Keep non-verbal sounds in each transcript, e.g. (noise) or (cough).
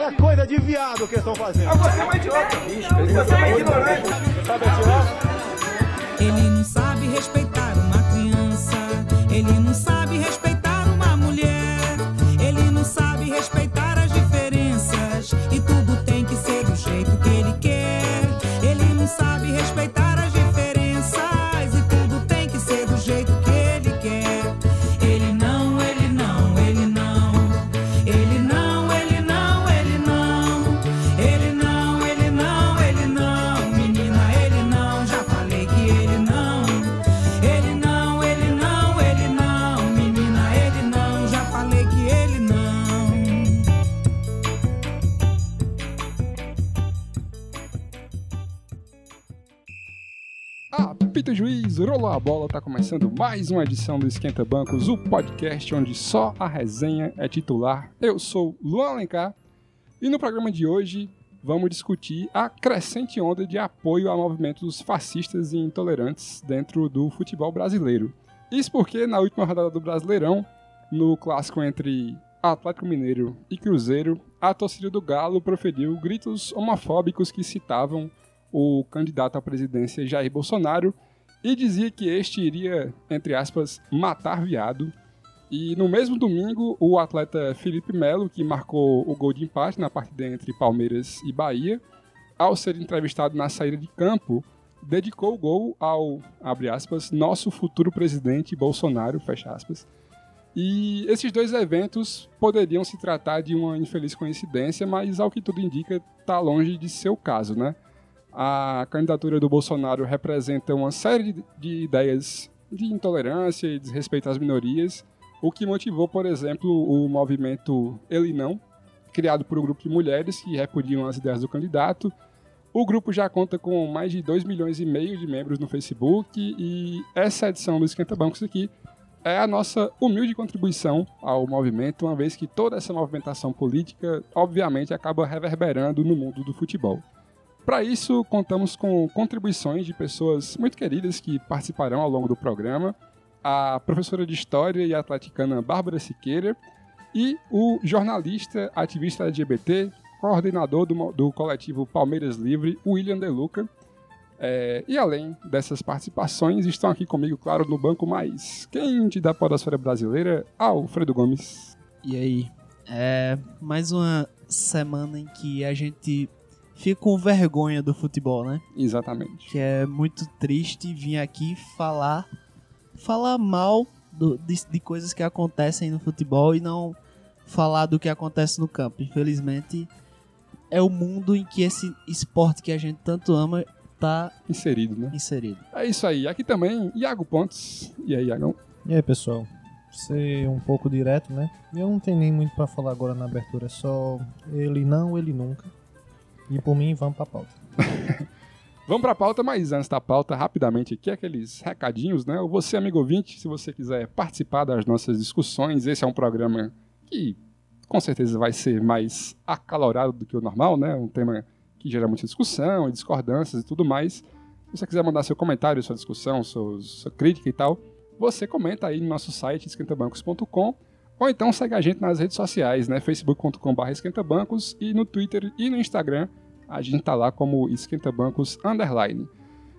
É coisa de viado que estão fazendo. Ah, você é uma idiota. Você é ignorante. Sabe atirar? Ele não sabe respeitar uma criança. Ele não sabe a bola, tá começando mais uma edição do Esquenta Bancos, o podcast onde só a resenha é titular. Eu sou Luan Alencar e no programa de hoje vamos discutir a crescente onda de apoio a movimentos fascistas e intolerantes dentro do futebol brasileiro. Isso porque na última rodada do Brasileirão, no clássico entre Atlético Mineiro e Cruzeiro, a torcida do Galo proferiu gritos homofóbicos que citavam o candidato à presidência Jair Bolsonaro e dizia que este iria, entre aspas, matar viado. E no mesmo domingo, o atleta Felipe Melo, que marcou o gol de empate na partida entre Palmeiras e Bahia, ao ser entrevistado na saída de campo, dedicou o gol ao, abre aspas, nosso futuro presidente Bolsonaro, fecha aspas. E esses dois eventos poderiam se tratar de uma infeliz coincidência, mas ao que tudo indica, está longe de ser o caso, né? A candidatura do Bolsonaro representa uma série de, de ideias de intolerância e desrespeito às minorias, o que motivou, por exemplo, o movimento Ele Não, criado por um grupo de mulheres que repudiam as ideias do candidato. O grupo já conta com mais de 2 milhões e meio de membros no Facebook e essa edição do Esquenta Bancos aqui é a nossa humilde contribuição ao movimento, uma vez que toda essa movimentação política, obviamente, acaba reverberando no mundo do futebol. Para isso, contamos com contribuições de pessoas muito queridas que participarão ao longo do programa, a professora de História e atleticana Bárbara Siqueira e o jornalista ativista LGBT, coordenador do, do coletivo Palmeiras Livre, William De Luca. É, e além dessas participações, estão aqui comigo, claro, no banco mais quente da podosfera brasileira, Alfredo Gomes. E aí? É mais uma semana em que a gente fica com vergonha do futebol, né? Exatamente. Que é muito triste vir aqui falar falar mal do- de, de coisas que acontecem no futebol e não falar do que acontece no campo. Infelizmente, é o mundo em que esse esporte que a gente tanto ama tá Inserido, né? inserido. É isso aí. Aqui também, Iago Pontes. E aí, Iagão? E aí, pessoal? Ser um pouco direto, né? Eu não tenho nem muito pra falar agora na abertura, é só ele não, ele nunca. E por mim, vamos pra pauta. (laughs) Vamos pra pauta, mas antes da pauta, rapidamente aqui, aqueles recadinhos, né? Você, amigo ouvinte, se você quiser participar das nossas discussões, esse é um programa que com certeza vai ser mais acalorado do que o normal, né? Um tema que gera muita discussão discordâncias e tudo mais. Se você quiser mandar seu comentário, sua discussão, sua, sua crítica e tal, você comenta aí no nosso site esquentabancos.com ou então segue a gente nas redes sociais, né? facebook.com.br esquentabancos e no Twitter e no Instagram a gente tá lá como Esquenta Bancos Underline.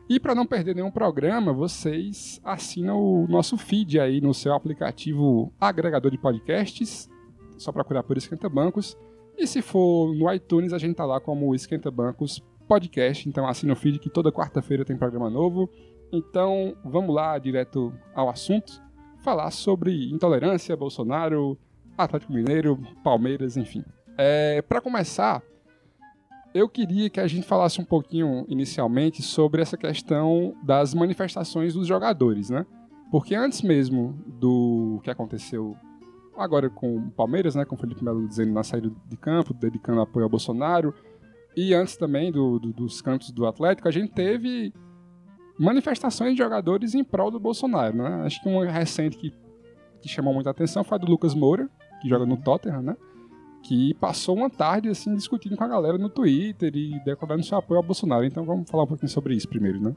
E para não perder nenhum programa, vocês assinam o nosso feed aí no seu aplicativo agregador de podcasts, só procurar por Esquenta Bancos. E se for no iTunes, a gente tá lá como Esquenta Bancos Podcast, então assina o feed que toda quarta-feira tem programa novo. Então, vamos lá direto ao assunto, falar sobre intolerância, Bolsonaro, Atlético Mineiro, Palmeiras, enfim. É, para começar, eu queria que a gente falasse um pouquinho inicialmente sobre essa questão das manifestações dos jogadores, né? Porque antes mesmo do que aconteceu agora com o Palmeiras, né, com o Felipe Melo dizendo na saída de campo, dedicando apoio ao Bolsonaro, e antes também do, do- dos cantos do Atlético, a gente teve manifestações de jogadores em prol do Bolsonaro, né? Acho que uma recente que, que chamou muita atenção foi a do Lucas Moura, que joga no Tottenham, né? Que passou uma tarde assim discutindo com a galera no Twitter e declarando seu apoio ao Bolsonaro. Então vamos falar um pouquinho sobre isso primeiro, né?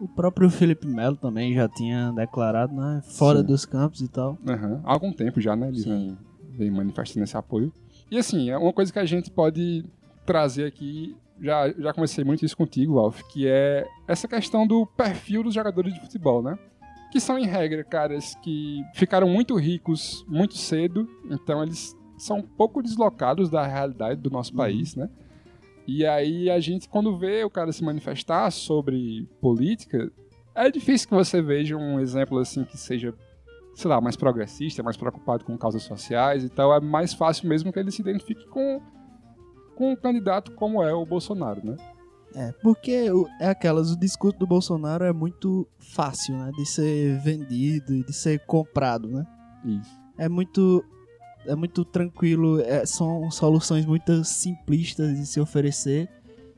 O próprio Felipe Melo também já tinha declarado, né? Fora Sim. dos campos e tal. Aham. Há algum tempo já, né? Eles Sim. vêm, vêm manifestando esse apoio. E assim, é uma coisa que a gente pode trazer aqui, já, já comecei muito isso contigo, Alf, que é essa questão do perfil dos jogadores de futebol, né? Que são, em regra, caras que ficaram muito ricos muito cedo, então eles são um pouco deslocados da realidade do nosso país, né? E aí a gente, quando vê o cara se manifestar sobre política, é difícil que você veja um exemplo assim que seja, sei lá, mais progressista, mais preocupado com causas sociais e tal. É mais fácil mesmo que ele se identifique com, com um candidato como é o Bolsonaro, né? É, porque o- é aquelas, o discurso do Bolsonaro é muito fácil, né? De ser vendido e de ser comprado, né? Isso. É muito. É muito tranquilo, é- são soluções muito simplistas de se oferecer.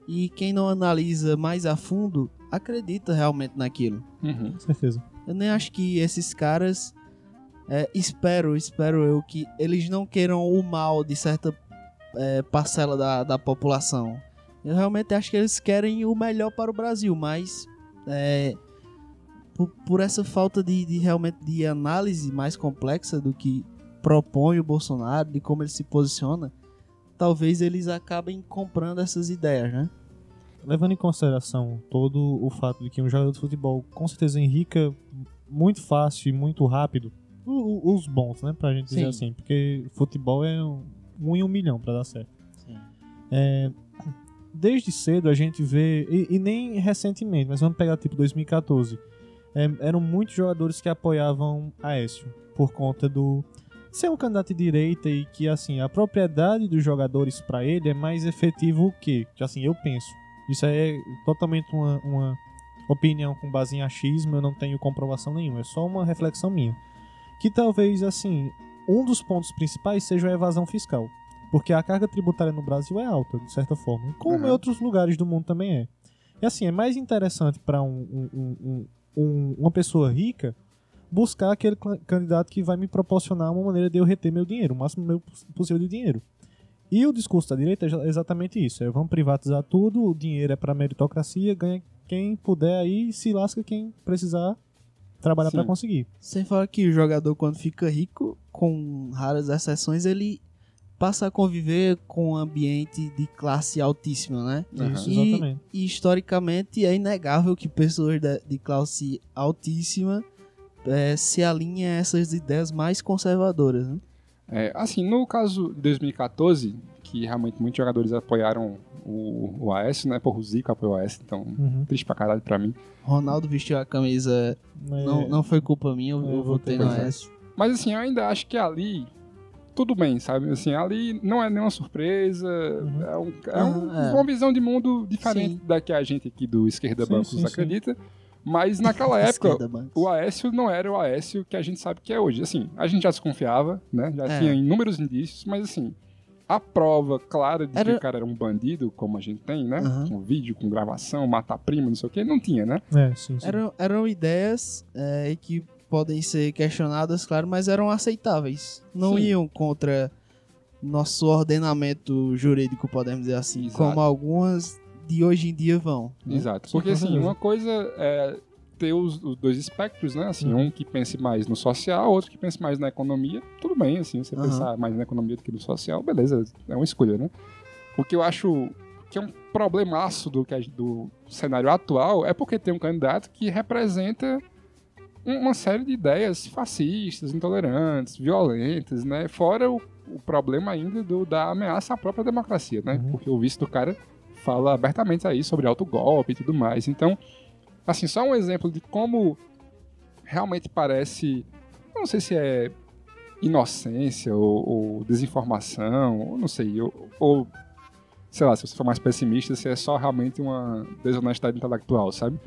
E quem não analisa mais a fundo acredita realmente naquilo. Uhum. Com certeza. Eu nem acho que esses caras. é, espero, espero eu que eles não queiram o mal de certa é, parcela da, da população. Eu realmente acho que eles querem o melhor para o Brasil, mas é, por, por essa falta de, de realmente de análise mais complexa do que propõe o Bolsonaro, de como ele se posiciona, talvez eles acabem comprando essas ideias, né? Levando em consideração todo o fato de que um jogador de futebol com certeza enrica muito fácil e muito rápido os bons, né? Pra gente dizer Sim. assim. Porque futebol é um, um em um milhão pra dar certo. É, desde cedo a gente vê, e, e nem recentemente, mas vamos pegar tipo 2014. é, eram muitos jogadores que apoiavam Aécio por conta do ser um candidato de direita e que assim a propriedade dos jogadores pra ele é mais efetivo que, que assim eu penso. Isso é totalmente uma, uma opinião com base em achismo, eu não tenho comprovação nenhuma, é só uma reflexão minha. Que talvez assim um dos pontos principais seja a evasão fiscal. Porque a carga tributária no Brasil é alta, de certa forma. Como Uhum. em outros lugares do mundo também é. E assim, é mais interessante para um, um- um- um- um- uma pessoa rica buscar aquele candidato que vai me proporcionar uma maneira de eu reter meu dinheiro, o máximo meu poss- possível de dinheiro. E o discurso da direita é já- exatamente isso. É vamos privatizar tudo, o dinheiro é para meritocracia, ganha quem puder aí, se lasca quem precisar trabalhar para conseguir. Sem falar que o jogador, quando fica rico, com raras exceções, ele passa a conviver com um ambiente de classe altíssima, né? Isso, E- exatamente. E historicamente é inegável que pessoas da- de classe altíssima eh, se alinhem a essas ideias mais conservadoras, né? É, assim, no caso de 2014, que realmente muitos jogadores apoiaram o, o Aécio, né? Porra, o Zico apoiou o Aécio, então Uhum. triste pra caralho pra mim. Ronaldo vestiu a camisa, É, não, não foi culpa minha, eu, É, eu votei no pois é. Aécio. Mas assim, eu ainda acho que ali tudo bem, sabe? Assim, ali não é nenhuma surpresa, Uhum. é, um, é um- Ah, é. uma visão de mundo diferente Sim. da que a gente aqui do Esquerda Sim, Bancos sim, sim. Mas (laughs) naquela época, Esquerda, o Aécio não era o Aécio que a gente sabe que é hoje. Assim, a gente já desconfiava, né? Já É. tinha inúmeros indícios, mas assim, a prova clara de que Era- o cara era um bandido, como a gente tem, né? Aham. Com vídeo, com gravação, matar primo, não sei o que, não tinha, né? É, sim, sim. Eram, eram ideias eh, que podem ser questionadas, claro, mas eram aceitáveis. Não Sim. iam contra nosso ordenamento jurídico, podemos dizer assim, Exato. como algumas de hoje em dia vão. né? Exato. Sim, Porque assim, uma coisa é ter os, os dois espectros, né? Assim, Uhum. um que pense mais no social, outro que pense mais na economia. Tudo bem, assim, você Aham. pensar mais na economia do que no social, beleza, é uma escolha, né? O que eu acho que é um problemaço do, do cenário atual é porque tem um candidato que representa um- uma série de ideias fascistas, intolerantes, violentas, né? Fora o, o problema ainda do, da ameaça à própria democracia, né? Uhum. Porque o vice do cara fala abertamente aí sobre autogolpe e tudo mais. Então, assim, só um exemplo de como realmente parece, não sei se é inocência ou, ou desinformação, ou não sei, ou, ou, sei lá, se você for mais pessimista, se é só realmente uma desonestidade intelectual, sabe?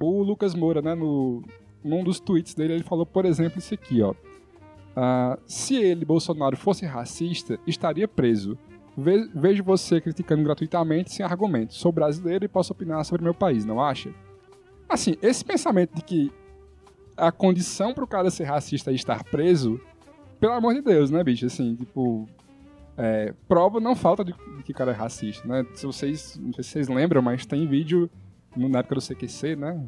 O Lucas Moura, né, no, num dos tweets dele, ele falou, por exemplo, isso aqui, ó. Ah, se ele, Bolsonaro, fosse racista, estaria preso. Ve- Vejo você criticando gratuitamente sem argumentos. Sou brasileiro e posso opinar sobre meu país, não acha? Assim, esse pensamento de que a condição pro cara ser racista é estar preso, pelo amor de Deus, né, bicho? Assim, tipo. é, prova não falta de, de que o cara é racista, né? Se vocês. Não sei se vocês lembram, mas tem vídeo no- na época do CQC, né?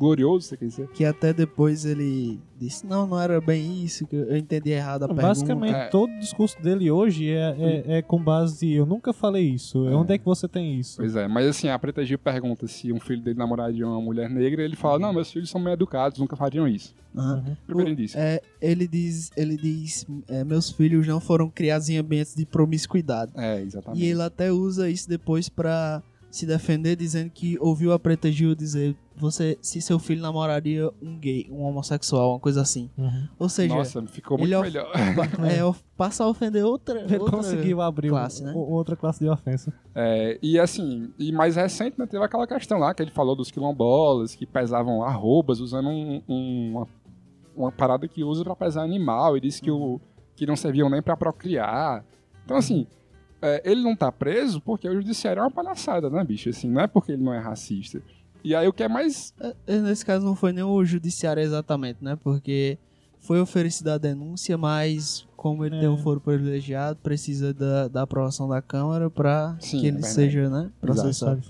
Glorioso, você quer dizer? Que até depois ele disse, não, não era bem isso, que eu entendi errado a pergunta. Basicamente, É. todo o discurso dele hoje é, é, é com base de eu nunca falei isso. É. Onde é que você tem isso? Pois é, mas assim, a Preta Gil pergunta se um filho dele namoraria uma mulher negra, ele fala, não, meus filhos são bem educados, nunca fariam isso. Aham. Primeiro indício. É, ele diz, ele diz é, meus filhos não foram criados em ambientes de promiscuidade. É, exatamente. E ele até usa isso depois pra se defender, dizendo que ouviu a Preta Gil dizer você, se seu filho namoraria um gay, um homossexual, uma coisa assim. Uhum. Ou seja, Nossa, ficou muito of- melhor. (laughs) é, passa a ofender outra. Ele outra conseguiu abrir classe, né? outra classe de ofensa. É, e assim, e mais recente, né, teve aquela questão lá que ele falou dos quilombolas que pesavam arrobas usando um- um- uma, uma parada que usa pra pesar animal e disse que, o, que não serviam nem pra procriar. Então, assim, é, ele não tá preso porque o judiciário é uma palhaçada, né, bicho? Assim, não é porque ele não é racista. E aí o que é mais. É, é, Nesse caso não foi nem o judiciário exatamente, né? Porque foi oferecida a denúncia, mas como ele É. tem um foro privilegiado, precisa da, da aprovação da Câmara pra Sim, que é ele verdade. seja, né, processado.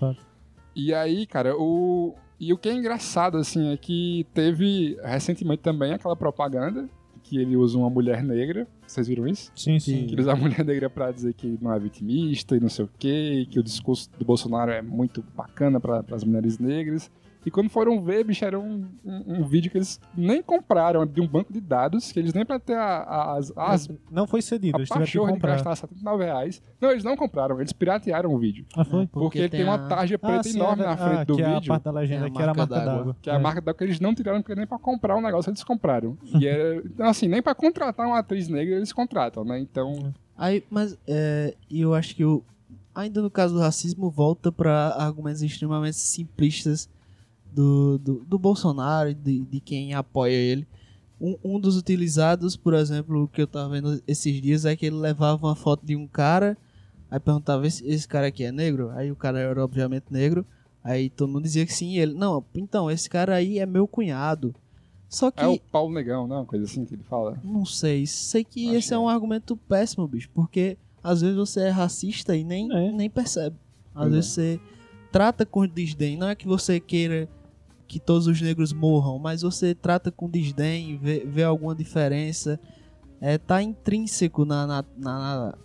E aí, cara, o. E o que é engraçado, assim, é que teve recentemente também aquela propaganda que ele usa uma mulher negra. Vocês viram isso? Sim, sim. Que ele usa a mulher negra pra dizer que não é vitimista e não sei o quê, que o discurso do Bolsonaro é muito bacana para as mulheres negras. E quando foram ver, bicho, era um, um, um vídeo que eles nem compraram, de um banco de dados, que eles nem pra ter a- a- as, as, Não foi cedido, a eles tiveram que pachorra de comprar. gastar 79 reais. Não, eles não compraram, eles piratearam o vídeo. Ah, foi? Porque, ele tem, tem uma a- tarja preta Ah, sim, enorme é na frente ah, do que é a vídeo. parte da legenda, É a que era a marca d'água. d'água. Que é a marca da que eles não tiraram porque nem pra comprar um negócio eles compraram. (laughs) E era, então, assim, nem pra contratar uma atriz negra eles contratam, né? Então, Aí, mas é, e eu acho que o, ainda no caso do racismo volta pra argumentos extremamente simplistas do, do, do Bolsonaro e de, de quem apoia ele. Um, um dos utilizados, por exemplo, que eu tava vendo esses dias é que ele levava uma foto de um cara, aí perguntava esse, esse cara aqui é negro? Aí o cara era obviamente negro, aí todo mundo dizia que sim, e ele, não, então esse cara aí é meu cunhado. Só que é o Paulo Negão, não? Uma coisa assim que ele fala. não sei. Sei que Acho esse é que um argumento péssimo, bicho. Porque às vezes você é racista e nem, É. nem percebe. Às Pois é. vezes você trata com desdém. Não é que você queira que todos os negros morram, mas você trata com desdém, vê, vê alguma diferença. É, tá intrínseco na, na, na,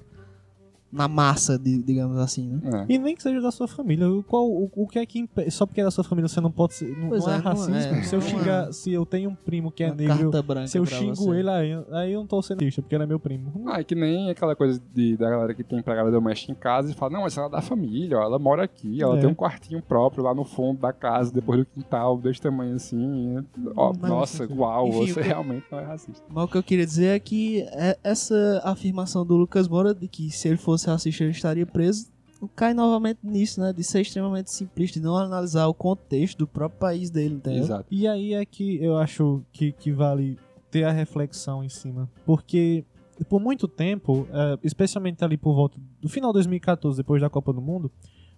na- massa, de- digamos assim, né? É. E nem que seja da sua família. O, qual, o, o que é que impe- Só porque é da sua família você não pode ser. Não, não é, é, não racismo. é, se eu é. xingar. Se eu tenho um primo que é Uma negro. Se eu pra xingo você. ele, aí, aí eu não tô sendo racista, porque ele é meu primo. Ah, é que nem aquela coisa de, da galera que tem empregada doméstica em casa e fala, não, mas ela é da família, ó, ela mora aqui, ela É. tem um quartinho próprio lá no fundo da casa, depois do quintal, desse tamanho assim. Ó, nossa, uau, Enfim, você que- realmente não é racista. Mas o que eu queria dizer é que é- essa afirmação do Lucas Moura de que se ele fosse racista ele estaria preso cai novamente nisso, né? De ser extremamente simplista, de não analisar o contexto do próprio país dele, entendeu? Exato. E aí é que eu acho que, que vale ter a reflexão em cima. Porque por muito tempo, eh, especialmente ali por volta do final de 2014, depois da Copa do Mundo,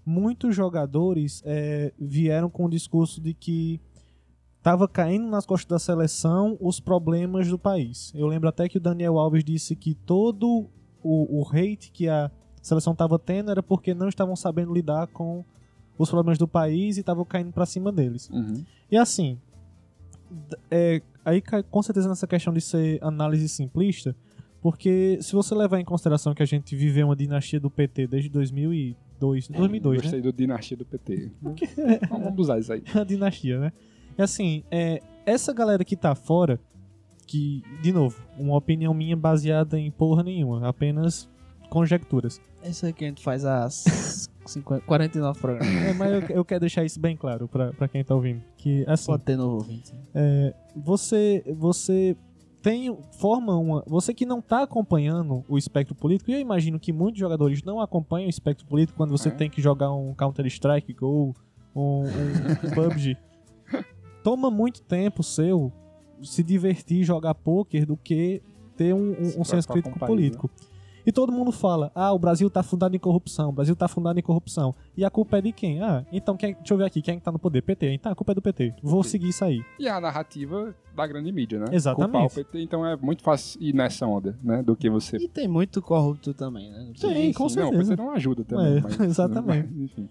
muitos jogadores eh, vieram com o discurso de que estava caindo nas costas da seleção os problemas do país. Eu lembro até que o Daniel Alves disse que todo o, o hate que a seleção estava tendo era porque não estavam sabendo lidar com os problemas do país e estavam caindo para cima deles. Uhum. E assim, é, aí cai com certeza nessa questão de ser análise simplista, porque se você levar em consideração que a gente viveu uma dinastia do PT desde 2002, 2002, né? Gostei do Dinastia do PT. (laughs) Vamos usar isso aí. (laughs) a dinastia, né? E assim, é, essa galera que tá fora, que, de novo, uma opinião minha baseada em porra nenhuma, apenas conjecturas. Isso é que a gente faz às (laughs) 50, 49 programas. É, mas eu, eu quero deixar isso bem claro pra, pra quem tá ouvindo. Que, assim, Pode ter novo ouvinte. é, você você tem forma uma você que não está acompanhando o espectro político e eu imagino que muitos jogadores não acompanham o espectro político quando você É. tem que jogar um Counter Strike ou um, um (laughs) PUBG toma muito tempo seu se divertir jogar poker do que ter um, um- um senso crítico o né? político e todo mundo fala, ah, o Brasil tá fundado em corrupção, o Brasil tá fundado em corrupção. E a culpa é de quem? Ah, então quem, deixa eu ver aqui, quem é que tá no poder? PT. Então a culpa é do PT. Vou seguir isso aí. E a narrativa da grande mídia, né? Exatamente. Culpar o PT, então é muito fácil ir nessa onda, né? Do que você... E tem muito corrupto também, né? Tem, com Não, o certeza. PT não ajuda também. É, mas- (laughs) exatamente. mas, enfim.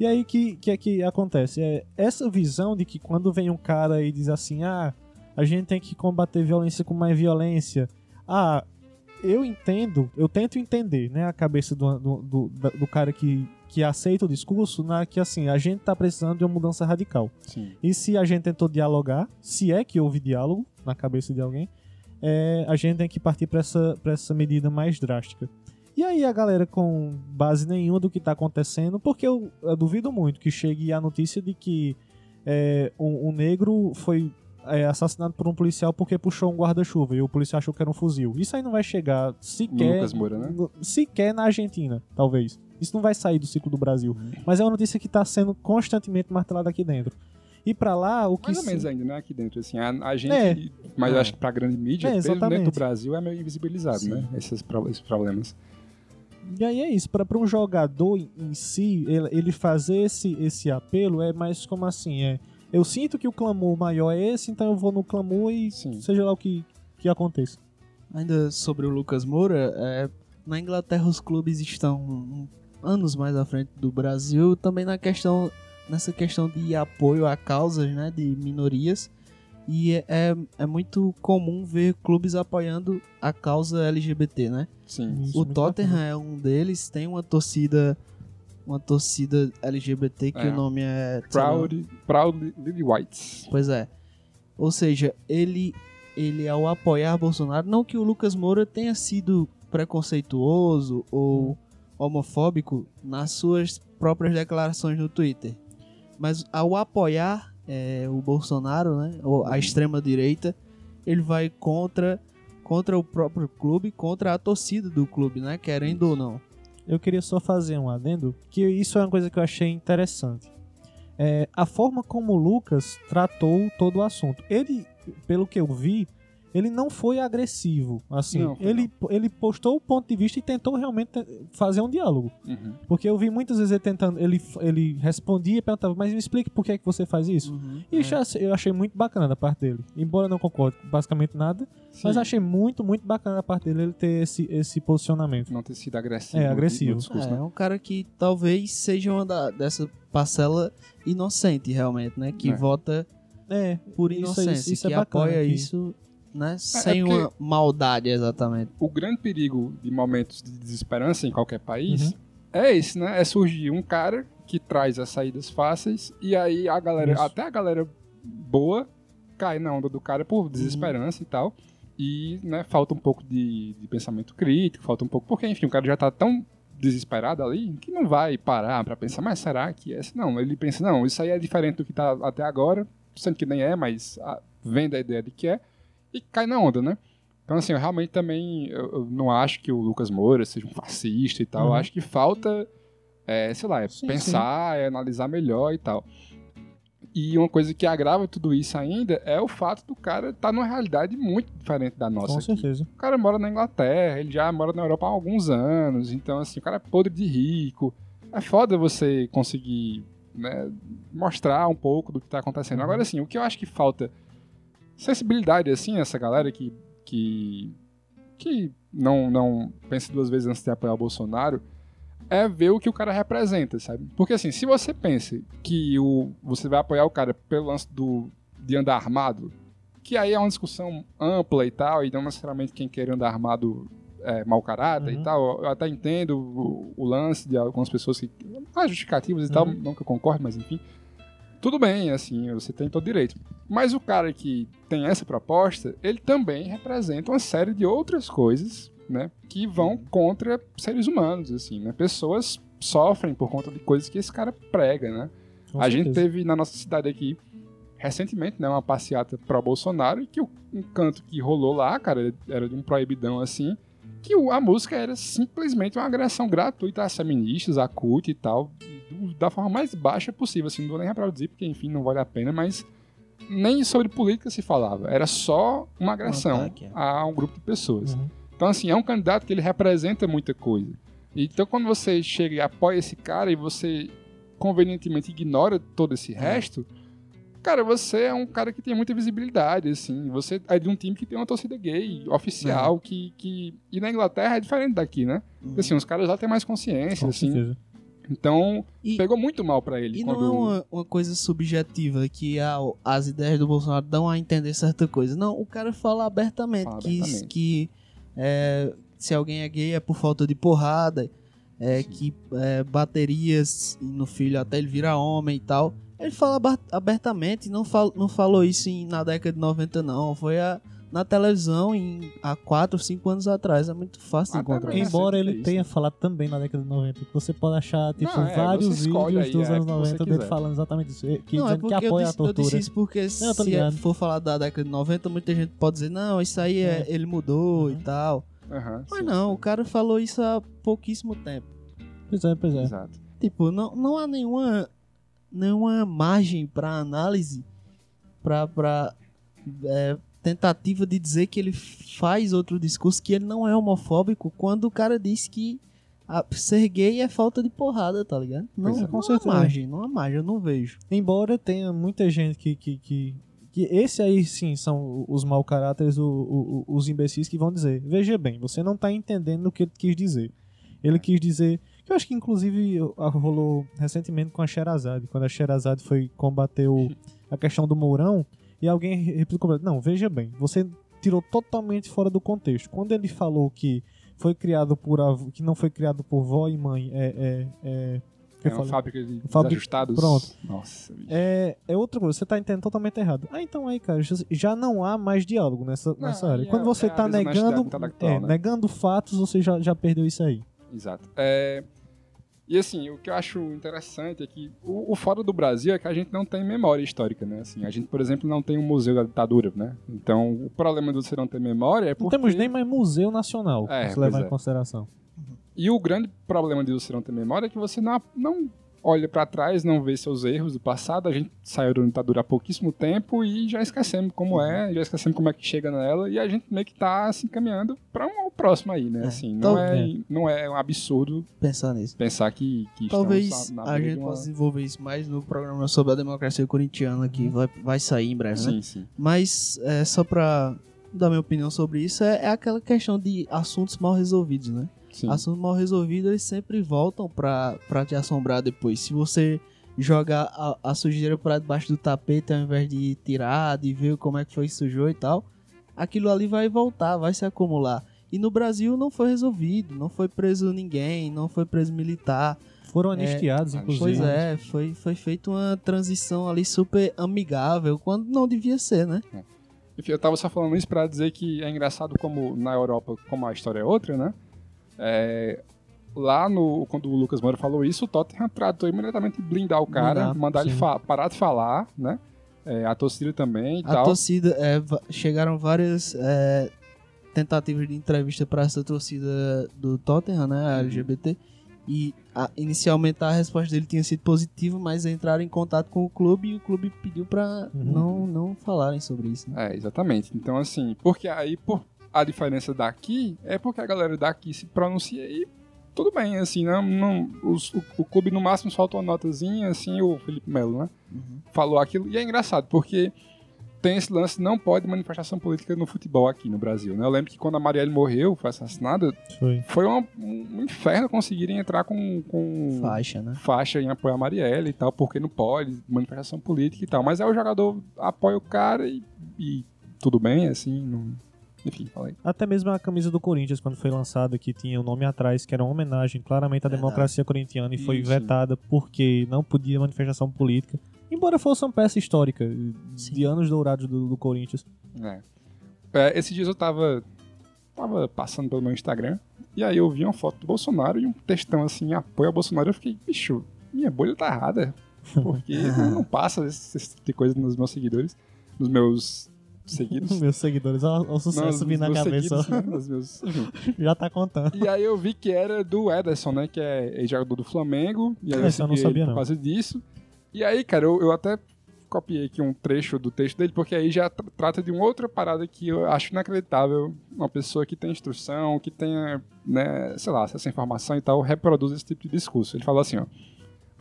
E aí que que é que acontece? É essa visão de que quando vem um cara e diz assim: "Ah, a gente tem que combater violência com mais violência". Ah, eu entendo, eu tento entender, né, a cabeça do, do, do, do cara que, que aceita o discurso, na que assim, a gente tá precisando de uma mudança radical. Sim. E se a gente tentou dialogar, se é que houve diálogo na cabeça de alguém, é, a gente tem que partir para essa, pra essa medida mais drástica. E aí a galera com base nenhuma do que tá acontecendo, porque eu, eu duvido muito que chegue a notícia de que é, um, um negro foi é, assassinado por um policial porque puxou um guarda-chuva e o policial achou que era um fuzil. Isso aí não vai chegar sequer, Lucas Moura, né? sequer na Argentina, talvez. Isso não vai sair do ciclo do Brasil. Uhum. Mas é uma notícia que tá sendo constantemente martelada aqui dentro. E pra lá, o que Mais ou menos ainda, né? Aqui dentro, assim. A, a gente. É. Mas eu É. acho que pra grande mídia, É, dentro do. Brasil, é meio invisibilizado, Sim. né? Esses, esses problemas. E aí é isso, para um jogador em- em si, ele, ele fazer esse, esse apelo é mais como assim, é, eu sinto que o clamor maior é esse, então eu vou no clamor e Sim. seja lá o que, que aconteça. Ainda sobre o Lucas Moura, é, na Inglaterra os clubes estão anos mais à frente do Brasil, também na questão nessa questão de apoio a causas, né, de minorias. E é, é, é muito comum ver clubes apoiando a causa LGBT, né? Sim. O muito Tottenham bacana. é um deles, tem uma torcida uma torcida LGBT que É. o nome é lá, Proud, Proud Lily Whites. Pois é. Ou seja, ele, ele ao apoiar Bolsonaro, não que o Lucas Moura tenha sido preconceituoso ou homofóbico nas suas próprias declarações no Twitter, mas ao apoiar é, o Bolsonaro, né, ou a extrema direita, ele vai contra contra o próprio clube, contra a torcida do clube, né, querendo ou não. Eu queria só fazer um adendo, que isso é uma coisa que eu achei interessante. É, a forma como o Lucas tratou todo o assunto. Ele, pelo que eu vi, ele não foi agressivo. Assim, Não, ele, ele postou o ponto de vista e tentou realmente fazer um diálogo. Uhum. Porque eu vi muitas vezes ele tentando, ele, ele respondia e perguntava, mas me explique por que, é que você faz isso. E isso eu achei muito bacana da parte dele. Embora eu não concorde com basicamente nada, mas Sim. achei muito, muito bacana da parte dele ele ter esse, esse posicionamento. Não ter sido agressivo. É, agressivo. no discurso, É, né? é um cara que talvez seja uma da- dessa parcela inocente, realmente, né? Que É. vota É, por Isso é- inocência, isso é que bacana apoia que- isso, né? sem porque- uma maldade, exatamente. O grande perigo de momentos de desesperança em qualquer país Uhum. é esse, né? É surgir um cara que traz as saídas fáceis e aí a galera, Isso. até a galera boa, cai na onda do cara por desesperança e tal. E, né, falta um pouco de, de pensamento crítico, falta um pouco. Porque, enfim, o cara já tá tão desesperado ali que não vai parar pra pensar, mas será que é? Não, ele pensa, não, isso aí é diferente do que tá até agora, sendo que nem é, mas ah, vem da ideia de que é, e cai na onda, né? Então, assim, eu realmente também eu, eu não acho que o Lucas Moura seja um fascista e tal. Uhum. acho que falta, é, sei lá, é Sim, pensar, é analisar melhor e tal. E uma coisa que agrava tudo isso ainda é o fato do cara estar numa realidade muito diferente da nossa. com aqui. certeza. O cara mora na Inglaterra, ele já mora na Europa há alguns anos, então assim, o cara é podre de rico. É foda você conseguir né, mostrar um pouco do que tá acontecendo. Agora, assim, o que eu acho que falta sensibilidade, assim, essa galera que, que, que não, não pensa duas vezes antes de apoiar o Bolsonaro, é ver o que o cara representa, sabe? Porque assim, se você pensa que o, você vai apoiar o cara pelo lance do, de andar armado, que aí é uma discussão ampla e tal, e não necessariamente quem quer andar armado é mau caráter Uhum. e tal. Eu até entendo o, o lance de algumas pessoas que. Ah, justificativas e tal, Uhum. não que eu concordo, mas enfim. Tudo bem, assim, você tem todo direito. Mas o cara que tem essa proposta, ele também representa uma série de outras coisas, né? Que vão contra seres humanos, assim, né? Pessoas sofrem por conta de coisas que esse cara prega, né? Com a gente certeza. teve na nossa cidade aqui, recentemente, né, uma passeata pró-Bolsonaro, e que o um canto que rolou lá, cara, era de um proibidão assim, que a música era simplesmente uma agressão gratuita às feministas, à CUT e tal, da forma mais baixa possível, assim, não vou nem reproduzir, porque, enfim, não vale a pena, mas nem sobre política se falava, era só uma agressão ataque, é. a um grupo de pessoas. Uhum. Então, assim, é um candidato que ele representa muita coisa. Então, quando você chega e apoia esse cara e você convenientemente ignora todo esse resto, cara, você é um cara que tem muita visibilidade, assim. Você é de um time que tem uma torcida gay, oficial, que, que... E na Inglaterra é diferente daqui, né? Porque, assim, os caras lá têm mais consciência, Com assim. certeza. Então, E- pegou muito mal pra ele. E quando... não é uma, uma coisa subjetiva que ah, as ideias do Bolsonaro dão a entender certa coisa. Não, o cara fala abertamente Fala que, abertamente. que é, se alguém é gay é por falta de porrada, é, Sim. que é, baterias no filho até ele virar homem e tal. Ele fala abertamente, não, fal, não falou isso em- na década de 90 não, foi a- na televisão em, há 4 ou 5 anos atrás, é muito fácil de Até encontrar. Embora ele isso, tenha né? falado também na década de 90, que você pode achar, tipo, Não, é, vários escolhe vídeos aí, dos é, anos que você 90 dele falando exatamente isso, que não, é dizendo que porque eu apoia disse, a eu disse tortura. isso porque Não, eu se for falar da década de 90, muita gente pode dizer, não, isso aí é, É. ele mudou Uhum. e tal. Aham, Mas sim, não, sim. o cara falou isso há pouquíssimo tempo. Pois é, pois é. Exato. Tipo, não, não há nenhuma, nenhuma margem pra análise, pra, pra é, tentativa de dizer que ele faz outro discurso, que ele não é homofóbico, quando o cara diz que a- ser gay é falta de porrada, tá ligado? Não, é. não Com há certeza. margem, não há margem, eu não vejo. Embora tenha muita gente que. que, que, que esse aí sim são os mau caráteres, o- o- os imbecis que vão dizer. Veja bem, você não tá entendendo o que ele quis dizer. Ele quis dizer. Que eu acho que inclusive ah, rolou recentemente com a Sherazade, quando a Sherazade foi combater o- (laughs) a questão do Mourão, e alguém replicou: Não, veja bem, você tirou totalmente fora do contexto. Quando ele falou que foi criado por avô, que não foi criado por vó e mãe, é. é, é que É uma fábrica de Fábrica-. Pronto. Nossa. É, é outra coisa, você tá entendendo totalmente errado. Ah, então aí, cara, já- não há mais diálogo nessa, Não, nessa área. aí Quando é- você é tá negando, é, né? negando fatos, você já, já perdeu isso aí. Exato. É, E assim, o que eu acho interessante é que o, o fora do Brasil é que a gente não tem memória histórica, né? Assim, a gente, por exemplo, não tem um museu da ditadura, né? Então, o problema de você não ter memória é Não porque... temos nem mais museu nacional, É, se levar pois em é. consideração. E o grande problema de você não ter memória é que você não, não olha pra trás, não vê seus erros do passado. A gente saiu da ditadura há pouquíssimo tempo e já esquecemos como é, já esquecemos como é que chega nela e a gente meio que tá se encaminhando pra um próximo aí, né? É, Assim, não, tal- é, não é um absurdo Pensar nisso. pensar que, que Talvez a gente uma... possa desenvolver isso mais no programa sobre a democracia corintiana que vai, vai sair em breve, né? Sim, sim. Mas é, só pra dar minha opinião sobre isso, é, é aquela questão de assuntos mal resolvidos, né? Sim. Assuntos mal resolvidos, eles sempre voltam pra, pra te assombrar depois. Se você jogar a, a sujeira pra debaixo do tapete ao invés de tirar, de ver como é que foi que sujou e tal, aquilo ali vai voltar, vai se acumular. E no Brasil não foi resolvido, não foi preso ninguém, não foi preso militar. Foram anistiados, Ah, inclusive. Pois é, foi, foi feita uma transição ali super amigável, quando não devia ser, né? Enfim, eu tava só falando isso pra dizer que é engraçado como na Europa, como a história é outra, né? É, lá no, quando o Lucas Moura falou isso, o Tottenham tratou imediatamente de blindar o cara, Blindar, mandar ele parar de falar, né? É, a torcida também e A tal. torcida, é, chegaram várias é, tentativas de entrevista para essa torcida do Tottenham, né, Uhum. a LGBT, e a- inicialmente a resposta dele tinha sido positiva, mas entraram em contato com o clube e o clube pediu para Uhum. não, não falarem sobre isso. Né? É, exatamente. Então, assim, porque aí por, a diferença daqui é porque a galera daqui se pronuncia e tudo bem, assim, não, não, os- o, o clube no máximo solta uma notazinha, assim, o Felipe Melo, né? Uhum. Falou aquilo. E é engraçado, porque tem esse lance, não pode manifestação política no futebol aqui no Brasil, né? Eu lembro que quando a Marielle morreu, foi assassinada, Foi. foi uma- um inferno conseguirem entrar com, com Faixa, né? faixa em apoio a Marielle e tal, porque não pode, manifestação política e tal. Mas aí o jogador apoia o cara e, e tudo bem, assim, não... enfim, falei. Até mesmo a camisa do Corinthians, quando foi lançada, que tinha o nome atrás, que era uma homenagem claramente à Verdade. democracia corintiana e foi Sim, sim. vetada porque não podia manifestação política. Embora fosse uma peça histórica, de anos dourados do, do Corinthians. É. É, esses dias eu tava, tava passando pelo meu Instagram e aí eu vi uma foto do Bolsonaro e um textão assim, apoio ao Bolsonaro. Eu fiquei, bicho, minha bolha tá errada. (laughs) Porque não passa esse, esse tipo de coisa nos meus seguidores, nos meus seguidos. (laughs) Meus seguidores, olha o Não, sucesso vindo na cabeça. seguidos, né? Meus-. (laughs) Já tá contando. E aí eu vi que era do Ederson, né? Que é ex-jogador do Flamengo. E aí eu Esse eu não segui ele sabia, por não. causa disso. E aí, cara, eu, eu até copiei aqui um trecho do texto dele, porque aí já tra- trata de uma outra parada que eu acho inacreditável. Uma pessoa que tem instrução, que tenha, né, sei lá, essa informação e tal, reproduz esse tipo de discurso. Ele falou assim, ó.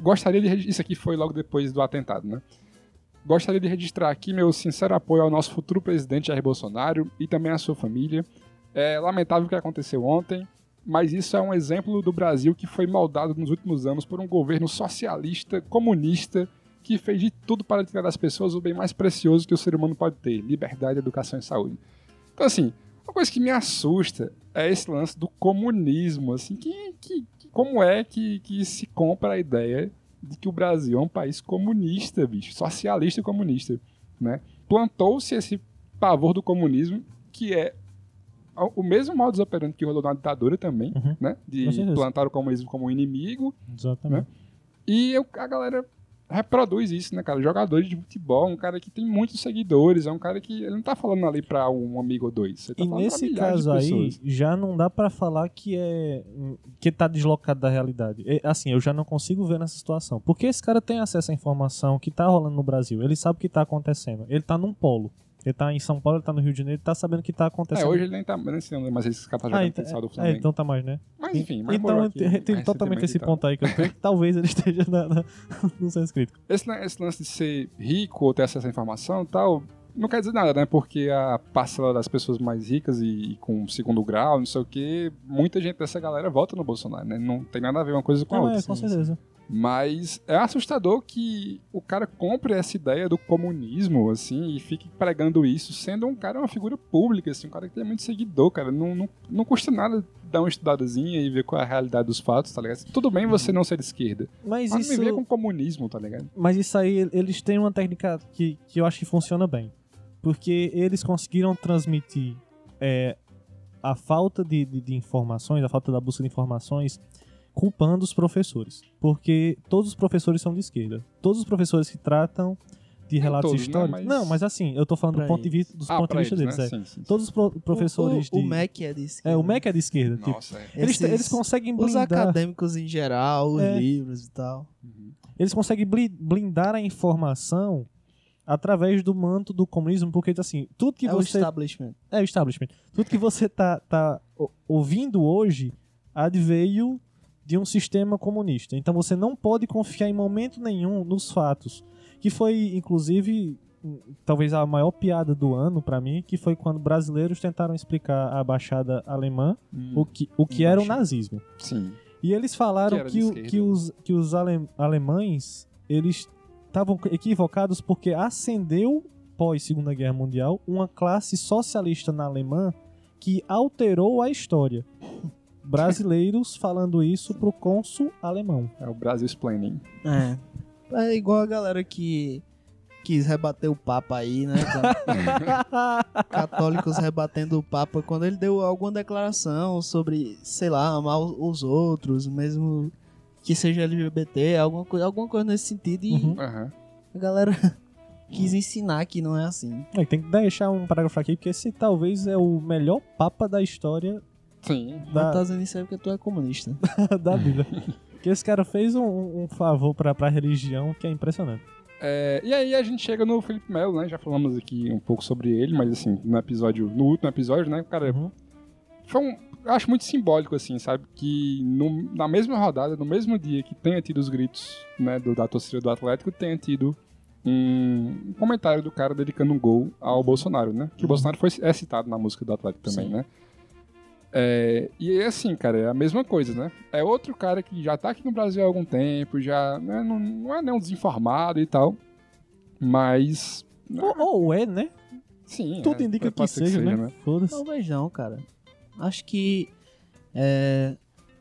Gostaria de... Isso aqui foi logo depois do atentado, né? Gostaria de registrar aqui meu sincero apoio ao nosso futuro presidente Jair Bolsonaro e também à sua família. É lamentável o que aconteceu ontem. mas isso é um exemplo do Brasil que foi moldado nos últimos anos por um governo socialista, comunista, que fez de tudo para tirar das pessoas o bem mais precioso que o ser humano pode ter: liberdade, educação e saúde. Então, assim, uma coisa que me assusta é esse lance do comunismo, assim, que, que, que- como é que, que se compra a ideia de que o Brasil é um país comunista, bicho, socialista e comunista, né? Plantou-se esse pavor do comunismo, que é o mesmo modus operandi que rolou na ditadura também, Uhum. né? De plantar o comunismo como um inimigo, Exatamente. e eu- a galera reproduz isso, né, cara? Jogadores de futebol, um cara que tem muitos seguidores, é um cara que ele não tá falando ali pra um amigo ou dois. Tá E falando pra nesse caso aí, já não dá pra falar que é que tá deslocado da realidade. É, assim, eu já não consigo ver nessa situação. Porque esse cara tem acesso à informação que tá rolando no Brasil. Ele sabe o que tá acontecendo. Ele tá num polo. Ele tá em São Paulo, ele tá no Rio de Janeiro, ele tá sabendo o que tá É, acontecendo. hoje ele nem tá nem sei onde, mas esse cara tá jogando ah, então, futsal do é, Flamengo. então tá mais, né? Mas enfim, mas então aqui te- tem totalmente esse ponto aí que eu tenho, que talvez ele esteja na, na, no senso crítico. Esse, esse lance de ser rico ou ter acesso à informação e tal, não quer dizer nada, né? Porque a parcela das pessoas mais ricas e, e com segundo grau, não sei o quê, muita gente dessa galera vota no Bolsonaro, né? Não tem nada a ver uma coisa com a Não, outra. é, com assim. certeza. Mas é assustador que o cara compre essa ideia do comunismo, assim, e fique pregando isso, sendo um cara, uma figura pública, assim, um cara que tem muito seguidor, cara. Não, não, não custa nada dar uma estudadazinha e ver qual é a realidade dos fatos, tá ligado? Tudo bem você não ser de esquerda. Mas Mas isso... me ver com comunismo, tá ligado? Mas isso aí, eles têm uma técnica que, que eu acho que funciona bem. Porque eles conseguiram transmitir é, a falta de, de, de informações, a falta da busca de informações, culpando os professores. Porque todos os professores são de esquerda. Todos os professores que tratam de relatos todos, né? históricos. Mas- Não, mas assim, eu tô falando do ponto de vista, dos Ah, ponto de vista eles, deles. né? é. Sim, sim, sim. Todos os pro- professores o, o, de. o MEC é de esquerda. É, o MEC é de esquerda. tipo, Nossa, é. eles, Esses- eles conseguem Os blindar. acadêmicos em geral, os É. livros e tal. eles conseguem bli- blindar a informação através do manto do comunismo, porque assim, tudo que é o você establishment. é o establishment. Tudo que você tá, tá o- ouvindo hoje adveio de um sistema comunista. Então você não pode confiar em momento nenhum nos fatos. Que foi, inclusive, hum, talvez a maior piada do ano pra mim, que foi quando brasileiros tentaram explicar à baixada alemã o que, o que era o nazismo. Sim. E eles falaram Que que, que os, que os ale- alemães eles estavam equivocados porque ascendeu pós Segunda Guerra Mundial uma classe socialista na Alemanha que alterou a história. Brasileiros falando isso pro cônsul alemão. É o Brasil Explaining. É. É igual a galera que quis rebater o Papa aí, né? (laughs) Católicos rebatendo o Papa quando ele deu alguma declaração sobre, sei lá, amar os outros, mesmo que seja LGBT, alguma, alguma coisa nesse sentido. E Uhum. A galera (laughs) quis ensinar que não é assim. É, tem que deixar um parágrafo aqui, porque esse talvez é o melhor papa da história Sim. Da, tá dizendo isso aí porque tu é comunista. (laughs) da Bíblia. que esse cara fez um, um favor pra, pra religião que é impressionante. É, e aí a gente chega no Felipe Melo, né? Já falamos aqui um pouco sobre ele, mas assim, no episódio, no último episódio, né, cara, Uhum. foi um, eu acho muito simbólico, assim, sabe? Que no- na mesma rodada, no mesmo dia que tenha tido os gritos, né, do, da torcida do Atlético, tenha tido um, um comentário do cara dedicando um gol ao Bolsonaro, né? Que o Bolsonaro foi, é citado na música do Atlético também, Sim. né? É, e é assim, cara, é a mesma coisa, né? É outro cara que já tá aqui no Brasil há algum tempo, já né, não, não é nem um desinformado e tal, mas... Ou, ou é, né? Sim, Tudo é, indica que pode ser seja, né? Foda-se. Talvez não, cara. Acho que é,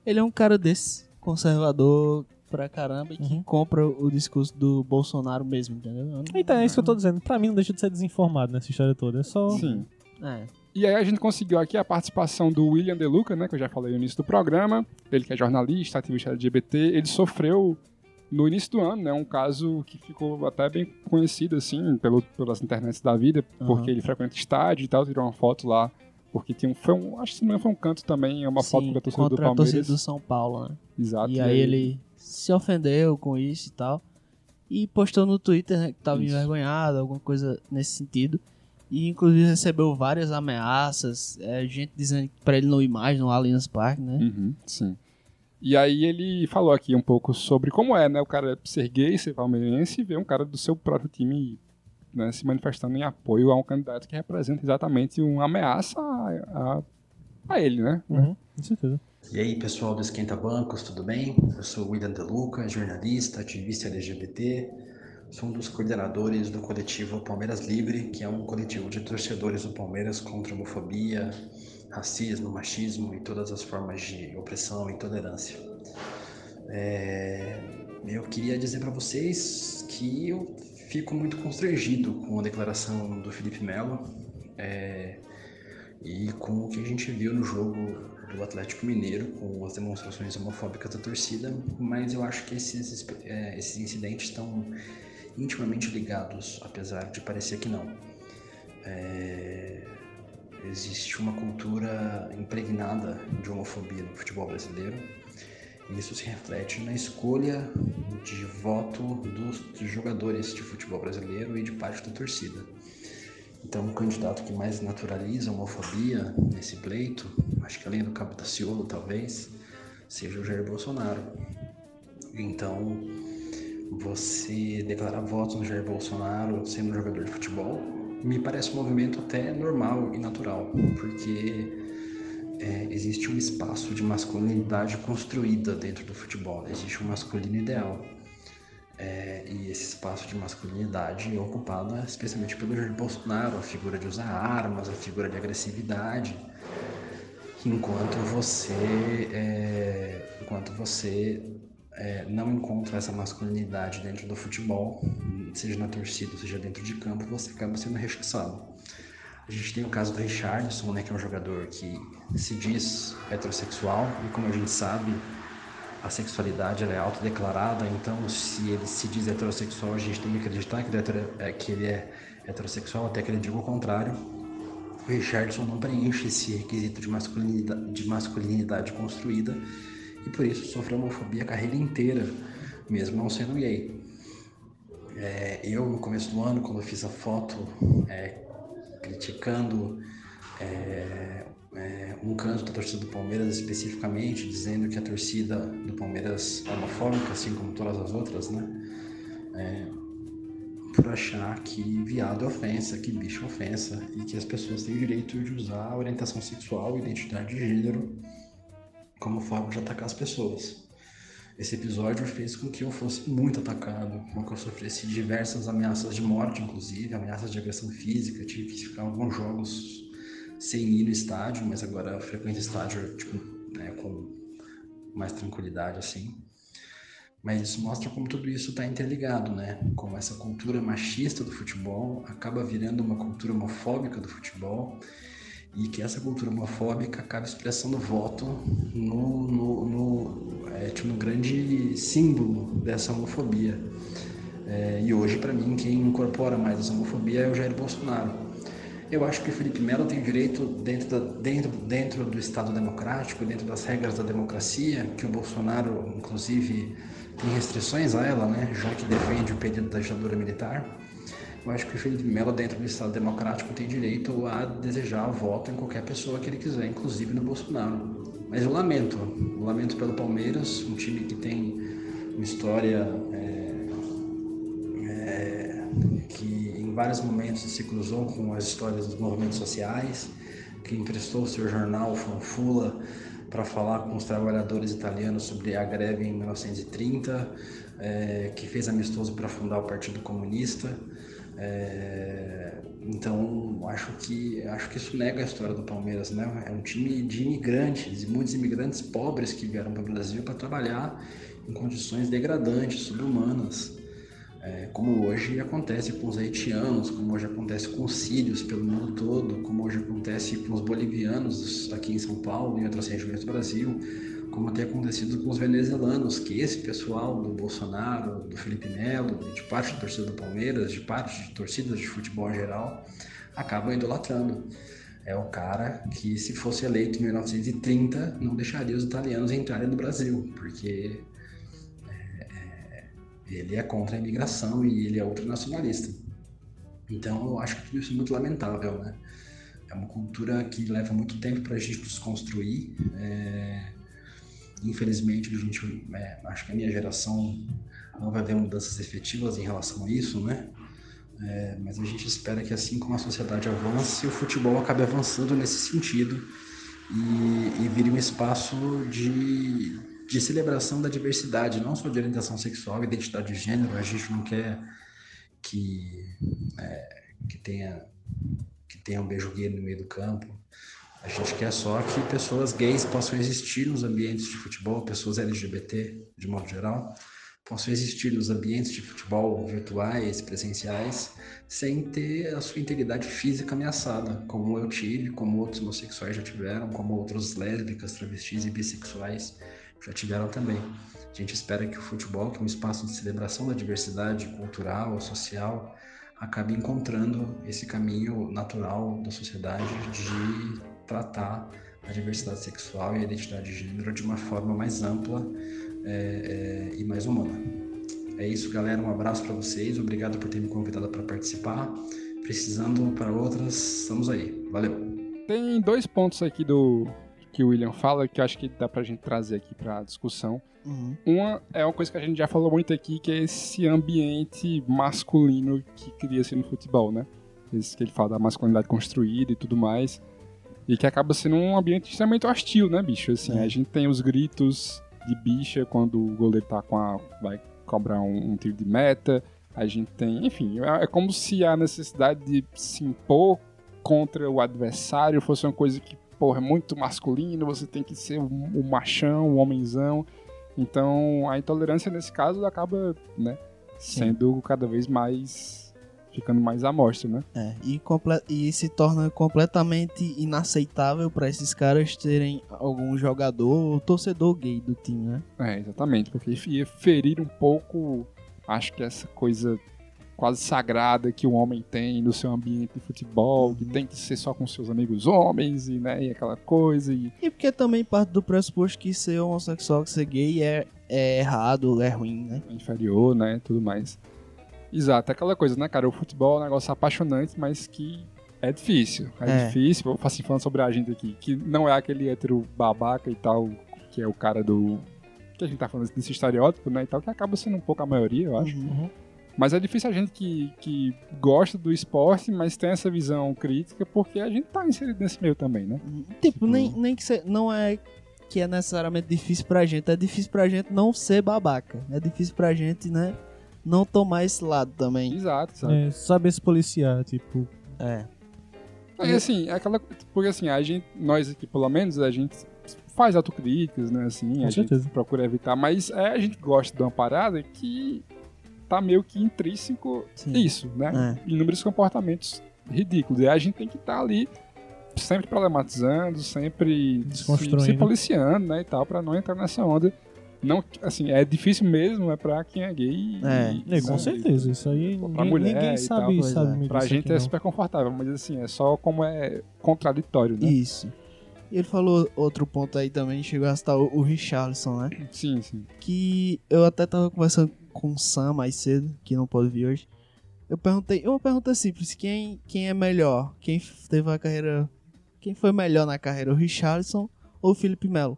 ele é um cara desse, conservador pra caramba, e que Uhum. compra o discurso do Bolsonaro mesmo, entendeu? Eu não- Então, é isso que eu tô dizendo. Pra mim não deixa de ser desinformado nessa história toda. É só. Sim. É. E aí a gente conseguiu aqui a participação do William De Luca, né, que eu já falei no início do programa. Ele que é jornalista, ativista LGBT, ele sofreu no início do ano, né, um caso que ficou até bem conhecido assim pelo, pelas internets da vida, Aham. porque ele frequenta estádio e tal, tirou uma foto lá, porque tinha um, foi um, acho que não foi um canto também, é uma foto Sim, com a torcida do contra a torcida Palmeiras. do São Paulo, né? Exato. E aí ele se ofendeu com isso e tal. E postou no Twitter né, que tava Isso. envergonhado, alguma coisa nesse sentido. E inclusive recebeu várias ameaças, é, gente dizendo pra ele não ir mais no Allianz Parque, né? Uhum, sim. E aí ele falou aqui um pouco sobre como é, né, o cara ser gay, ser palmeirense e ver um cara do seu próprio time né, se manifestando em apoio a um candidato que representa exatamente uma ameaça a, a, a ele, né? Uhum, com certeza. E aí, pessoal do Esquenta Bancos, tudo bem? Eu sou o William De Luca, jornalista, ativista LGBT. Sou um dos coordenadores do coletivo Palmeiras Livre, que é um coletivo de torcedores do Palmeiras contra homofobia, racismo, machismo e todas as formas de opressão e intolerância. É, eu queria dizer para vocês que eu fico muito constrangido com a declaração do Felipe Melo é, e com o que a gente viu no jogo do Atlético Mineiro, com as demonstrações homofóbicas da torcida, mas eu acho que esses, é, esses incidentes estão intimamente ligados, apesar de parecer que não. É, existe uma cultura impregnada de homofobia no futebol brasileiro isso se reflete na escolha de voto dos, jogadores de futebol brasileiro e de parte da torcida. Então, o candidato que mais naturaliza a homofobia nesse pleito, acho que além do Cabo Daciolo, talvez, seja o Jair Bolsonaro. Então, você declarar votos no Jair Bolsonaro sendo jogador de futebol, me parece um movimento até normal e natural, porque é, existe um espaço de masculinidade construída dentro do futebol, existe um masculino ideal. É, e esse espaço de masculinidade é ocupado especialmente pelo Jair Bolsonaro, a figura de usar armas, a figura de agressividade, enquanto você, é, enquanto você é, não encontra essa masculinidade dentro do futebol, seja na torcida, seja dentro de campo, você acaba sendo rechaçado. A gente tem o caso do Richardson, né, que é um jogador que se diz heterossexual e como a gente sabe, a sexualidade é autodeclarada, então se ele se diz heterossexual, a gente tem que acreditar que ele é, é que ele é heterossexual, até que ele diga o contrário. O Richardson não preenche esse requisito de masculinidade, de masculinidade construída e por isso sofreu homofobia a carreira inteira, mesmo não sendo gay. É, eu, no começo do ano, quando eu fiz a foto é, criticando é, é, um canto da torcida do Palmeiras especificamente, dizendo que a torcida do Palmeiras é homofóbica, assim como todas as outras, né? É, por achar que viado é ofensa, que bicho é ofensa e que as pessoas têm o direito de usar a orientação sexual identidade de gênero como forma de atacar as pessoas. Esse episódio fez com que eu fosse muito atacado, com que eu sofresse diversas ameaças de morte, inclusive, ameaças de agressão física. Tive que ficar alguns jogos sem ir no estádio, mas agora frequento estádio tipo, né, com mais tranquilidade, assim. Mas isso mostra como tudo isso está interligado, né? Como essa cultura machista do futebol acaba virando uma cultura homofóbica do futebol e que essa cultura homofóbica acaba expressando voto no, no, no, é, tipo, no grande símbolo dessa homofobia. É, e hoje, para mim, quem incorpora mais essa homofobia é o Jair Bolsonaro. Eu acho que o Felipe Melo tem direito, dentro, da, dentro, dentro do Estado democrático, dentro das regras da democracia, que o Bolsonaro, inclusive, tem restrições a ela, né, já que defende o pedido da ditadura militar eu acho que o Felipe Melo, dentro do Estado Democrático, tem direito a desejar voto em qualquer pessoa que ele quiser, inclusive no Bolsonaro. Mas eu lamento, eu lamento pelo Palmeiras, um time que tem uma história é, é, que em vários momentos se cruzou com as histórias dos movimentos sociais, que emprestou seu jornal Fanfula para falar com os trabalhadores italianos sobre a greve em 1930, é, que fez amistoso para fundar o Partido Comunista. É, então acho que acho que isso nega a história do Palmeiras, né? É um time de imigrantes e muitos imigrantes pobres que vieram para o Brasil para trabalhar em condições degradantes, subhumanas, é, como hoje acontece com os haitianos, como hoje acontece com os sírios pelo mundo todo, como hoje acontece com os bolivianos aqui em São Paulo e em outras regiões do Brasil como tem acontecido com os venezuelanos, que esse pessoal do Bolsonaro, do Felipe Melo, de parte da torcida do Palmeiras, de parte de torcidas de futebol em geral, acabam idolatrando. É o cara que, se fosse eleito em 1930, não deixaria os italianos entrarem no Brasil, porque ele é contra a imigração e ele é ultranacionalista. Então, eu acho que tudo isso é muito lamentável, né? É uma cultura que leva muito tempo para a gente desconstruir. É, Infelizmente, a gente, é, acho que a minha geração não vai ver mudanças efetivas em relação a isso, né? É, mas a gente espera que assim como a sociedade avance, o futebol acabe avançando nesse sentido e, e vire um espaço de, de celebração da diversidade, não só de orientação sexual, identidade de gênero. A gente não quer que, é, que tenha que tenha um beijo gay no meio do campo. A gente quer só que pessoas gays possam existir nos ambientes de futebol, pessoas LGBT, de modo geral, possam existir nos ambientes de futebol virtuais, presenciais, sem ter a sua integridade física ameaçada, como eu tive, como outros homossexuais já tiveram, como outros lésbicas, travestis e bissexuais já tiveram também. A gente espera que o futebol, que é um espaço de celebração da diversidade cultural, social, acabe encontrando esse caminho natural da sociedade de tratar a diversidade sexual e a identidade de gênero de uma forma mais ampla é, é, e mais humana. É isso, galera. Um abraço para vocês. Obrigado por ter me convidado para participar. Precisando para outras, estamos aí. Valeu. Tem dois pontos aqui do que o William fala que eu acho que dá pra gente trazer aqui pra discussão. Uhum. Uma é uma coisa que a gente já falou muito aqui, que é esse ambiente masculino que cria-se no futebol, né? Esse que ele fala da masculinidade construída e tudo mais. E que acaba sendo um ambiente extremamente hostil, né, bicho? Assim, É. a gente tem os gritos de bicha quando o goleiro tá com a. vai cobrar um, um tiro de meta. A gente tem. Enfim, é é como se a necessidade de se impor contra o adversário fosse uma coisa que, porra, é muito masculino, você tem que ser o, o machão, o homenzão. Então, a intolerância nesse caso acaba, né, sendo cada vez mais ficando mais à mostra, né? É, e, e se torna completamente inaceitável para esses caras terem algum jogador ou torcedor gay do time, né? É, exatamente, porque ia ferir um pouco, acho que essa coisa quase sagrada que o homem tem no seu ambiente de futebol, que tem que ser só com seus amigos homens e, né, e aquela coisa e E porque também parte do pressuposto que ser homossexual, que ser gay é, é errado, é ruim, né? inferior, né, tudo mais. Exato, é aquela coisa, né, cara, o futebol é um negócio apaixonante, mas que é difícil. É, É. difícil, assim, falando sobre a gente aqui, que não é aquele hétero babaca e tal, que é o cara do... que a gente tá falando desse estereótipo, né, e tal, que acaba sendo um pouco a maioria, eu acho. Uhum. Mas é difícil a gente que, que gosta do esporte, mas tem essa visão crítica, porque a gente tá inserido nesse meio também, né? Tipo, nem, nem que cê, não é que é necessariamente difícil pra gente, é difícil pra gente não ser babaca. É difícil pra gente, né, não tomar esse lado também. Exato, exato. É, saber se policiar, tipo. É. É assim, é aquela. Porque assim, a gente, nós aqui, pelo menos, a gente faz autocríticas, né? Assim, Com a certeza. gente procura evitar, mas é, a gente gosta de uma parada que tá meio que intrínseco Sim. isso, né? Inúmeros comportamentos ridículos. E a gente tem que estar ali sempre problematizando, sempre se, se policiando, né? E tal, pra não entrar nessa onda. Não, assim, é difícil mesmo, é pra quem é gay. É, e- É, com né, certeza. Isso aí Pra ninguém, mulher ninguém e sabe, tal, sabe é. Pra gente é não. super confortável, mas assim, é só como é contraditório, né? Isso. E ele falou outro ponto aí também, chegou a citar o, o Richarlison, né? Sim, sim. Que eu até tava conversando com o Sam mais cedo, que não pode vir hoje. Eu perguntei, uma pergunta simples, quem, quem é melhor? Quem teve a carreira. Quem foi melhor na carreira, o Richarlison ou o Felipe Melo?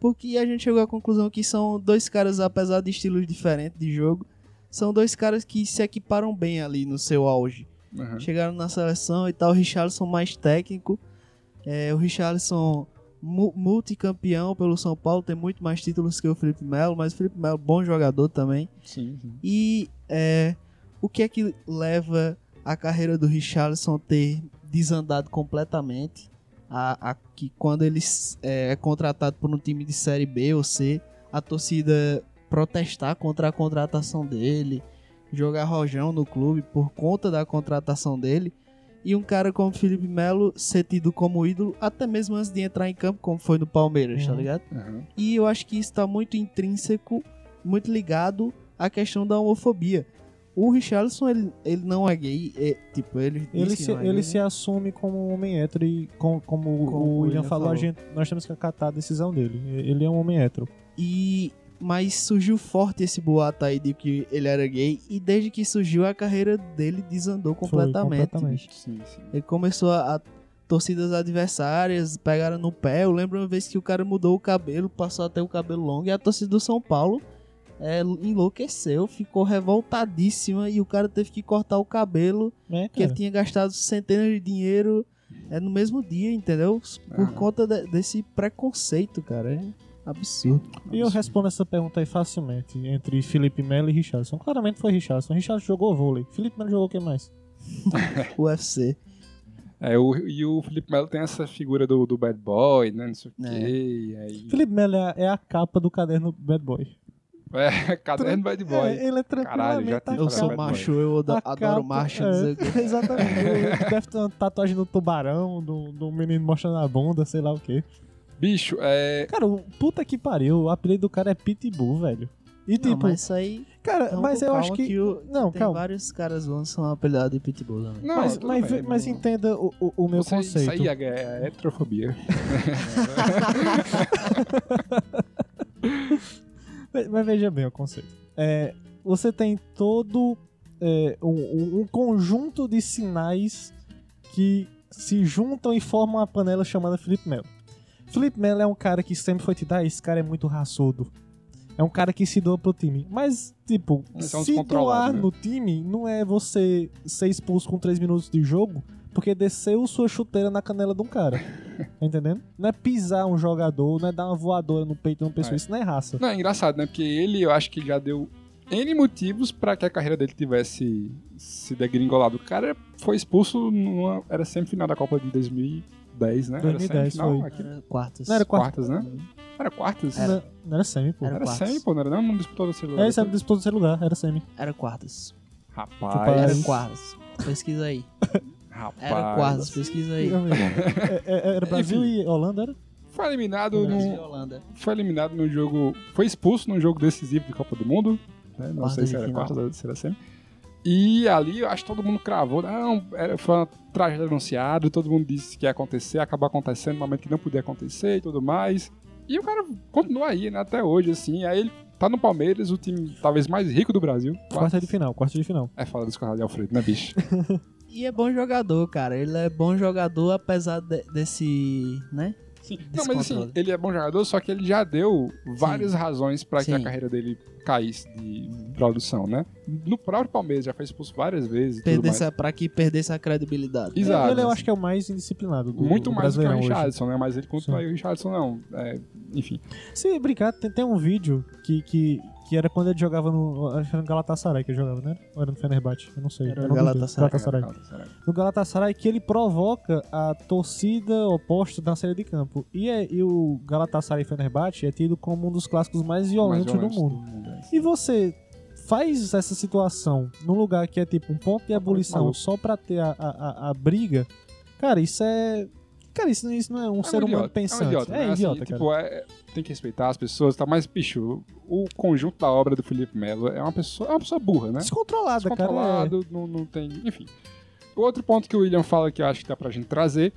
Porque a gente chegou à conclusão que são dois caras, apesar de estilos diferentes de jogo, são dois caras que se equiparam bem ali no seu auge. Aham. Chegaram na seleção e tal, o Richarlison mais técnico. É, o Richarlison mu- multicampeão pelo São Paulo, tem muito mais títulos que o Felipe Melo, mas o Felipe Melo bom jogador também. Sim, sim. E é, o que é que leva a carreira do Richarlison ter desandado completamente? A, a- que quando ele é, é contratado por um time de série B ou C, a torcida protestar contra a contratação dele, jogar rojão no clube por conta da contratação dele. E um cara como Felipe Melo ser tido como ídolo, até mesmo antes de entrar em campo, como foi no Palmeiras, tá Uhum. ligado? Aham. E eu acho que isso tá muito intrínseco, muito ligado à questão da homofobia. O Richarlison, ele, ele não é gay, é, tipo, ele Ele, se, é ele gay, se assume como um homem hétero e com- como, Como o William falou, falou. A gente, nós temos que acatar a decisão dele. Ele é um homem hétero. E mas surgiu forte esse boato aí de que ele era gay e desde que surgiu a carreira dele desandou completamente. completamente. bicho. Sim, sim. Ele começou a, a torcidas adversárias pegaram no pé. Eu lembro uma vez que o cara mudou o cabelo, passou até o cabelo longo e a torcida do São Paulo é, enlouqueceu, ficou revoltadíssima e o cara teve que cortar o cabelo É, que ele tinha gastado centenas de dinheiro É no mesmo dia, entendeu? Por Ah. conta de- desse preconceito, cara. É absurdo. E eu respondo essa pergunta aí facilmente, entre Felipe Melo e Richardson. Claramente foi Richardson. Richardson jogou vôlei. Felipe Melo jogou o que mais? (laughs) UFC. É, o, e o Felipe Melo tem essa figura do, do bad boy, né? Não sei o É. quê. aí- Felipe Melo é a, é a capa do caderno Bad Boy. É, (laughs) caderno bad boy. É, ele é Caralho, já Eu sou macho, eu adoro capa, macho. é. (laughs) Exatamente. Deve ter uma tatuagem no tubarão, do, do menino mostrando a bunda, sei lá o quê. Bicho, é. Cara, o puta que pariu, o apelido do cara é Pitbull, velho. E Não, tipo, mas isso aí. cara, Então, mas eu acho que. o- não, tem calma. vários caras bons que são apelidados de Pitbull também. Não, mas, mas, bem, mas não- entenda o, o, o meu você- conceito. Isso aí é, é heterofobia. (laughs) Mas, mas veja bem o conceito. É, você tem todo é, um, um- um conjunto de sinais que se juntam e formam uma panela chamada Felipe Melo. Felipe Melo é um cara que sempre foi te dar, esse cara é muito raçudo. É um cara que se doa pro time. Mas, tipo, Esse é se doar né? no time não é você ser expulso com 3 minutos de jogo porque desceu sua chuteira na canela de um cara. Tá (laughs) entendendo? Não é pisar um jogador, não é dar uma voadora no peito de uma pessoa. É. Isso não é raça. Não, é engraçado, né? Porque ele, eu acho que já deu N motivos pra que a carreira dele tivesse se degringolado. O cara foi expulso numa. Era semifinal da Copa de 2010, né? 2010 era foi. aqui, Era quartas. Não era quarta. quartas, né? Era quartas? Não, não era semi, pô. Era Era quartas. semi, pô, não era não? Não disputou o celular. É, era disputou terceiro lugar, era semi. Era quartas. Rapaz. Era Mas- quartas. Pesquisa aí. Rapaz. Era quartas, pesquisa aí. É, é, era Brasil Enfim. e Holanda, era? Foi eliminado Brasil e no. Holanda. Foi eliminado no jogo. Foi expulso num jogo decisivo de Copa do Mundo. né? Não Quartas sei se era final. quarta ou se era semi. E ali eu acho que todo mundo cravou. Não, era, foi uma tragédia anunciada. Todo mundo disse que ia acontecer, acabou acontecendo no momento que não podia acontecer e tudo mais. E o cara continua aí, né? Até hoje, assim. Aí ele tá no Palmeiras, o time talvez mais rico do Brasil. Quarta de final, quarta de final. É fala desse de Alfredo, né, bicho? (laughs) E é bom jogador, cara. Ele é bom jogador apesar de- desse, né? Não, mas assim, ele é bom jogador, só que ele já deu várias razões pra que a Sim. carreira dele caísse de produção, né? No próprio Palmeiras já foi expulso várias vezes. Perdesse, pra que perdesse a credibilidade. Exato. Ele eu acho que é o mais indisciplinado do Muito do mais do que o Brasileirão hoje. Richardson, né? Mas ele continua Sim. aí, o Richardson não. É, enfim. Se brincar, tem, tem um vídeo que, que, que era quando ele jogava no. Acho que era no Galatasaray que ele jogava, né? Ou era no Fenerbahçe? Eu não sei. Era no duvido. Galatasaray. Galatasaray. No Galatasaray que ele provoca a torcida oposta na série de campo. E, é, e o Galatasaray Fenerbahçe é tido como um dos clássicos mais violentos, Mais do mundo. é. E você faz essa situação num lugar que é tipo um ponto de ebulição maluco. só pra ter a, a, a- a briga, cara, isso é. Cara, isso, isso não é um É ser humano idiota, pensante. É um idiota, É né? idiota, Assim, cara. tipo, é- tem que respeitar as pessoas, tá? Mas, bicho, o conjunto da obra do Felipe Melo é uma pessoa, é uma pessoa burra, né? Descontrolada, cara. é. descontrolado, não, não tem. Enfim. O outro ponto que o William fala que eu acho que dá pra gente trazer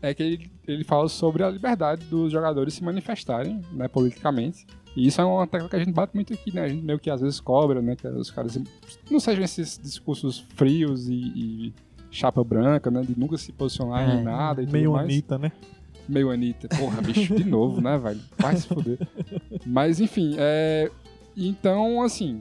é que ele, ele fala sobre a liberdade dos jogadores se manifestarem, né, politicamente. E isso é uma tecla que a gente bate muito aqui, né? A gente meio que às vezes cobra, né? Que os caras não sejam esses discursos frios e, e chapa branca, né? De nunca se posicionar em É, nada e tudo Meio mais. Anitta, né? Meio Anitta. Porra, bicho, de novo, né, velho? Vai se fuder. Mas, enfim, é... Então, assim...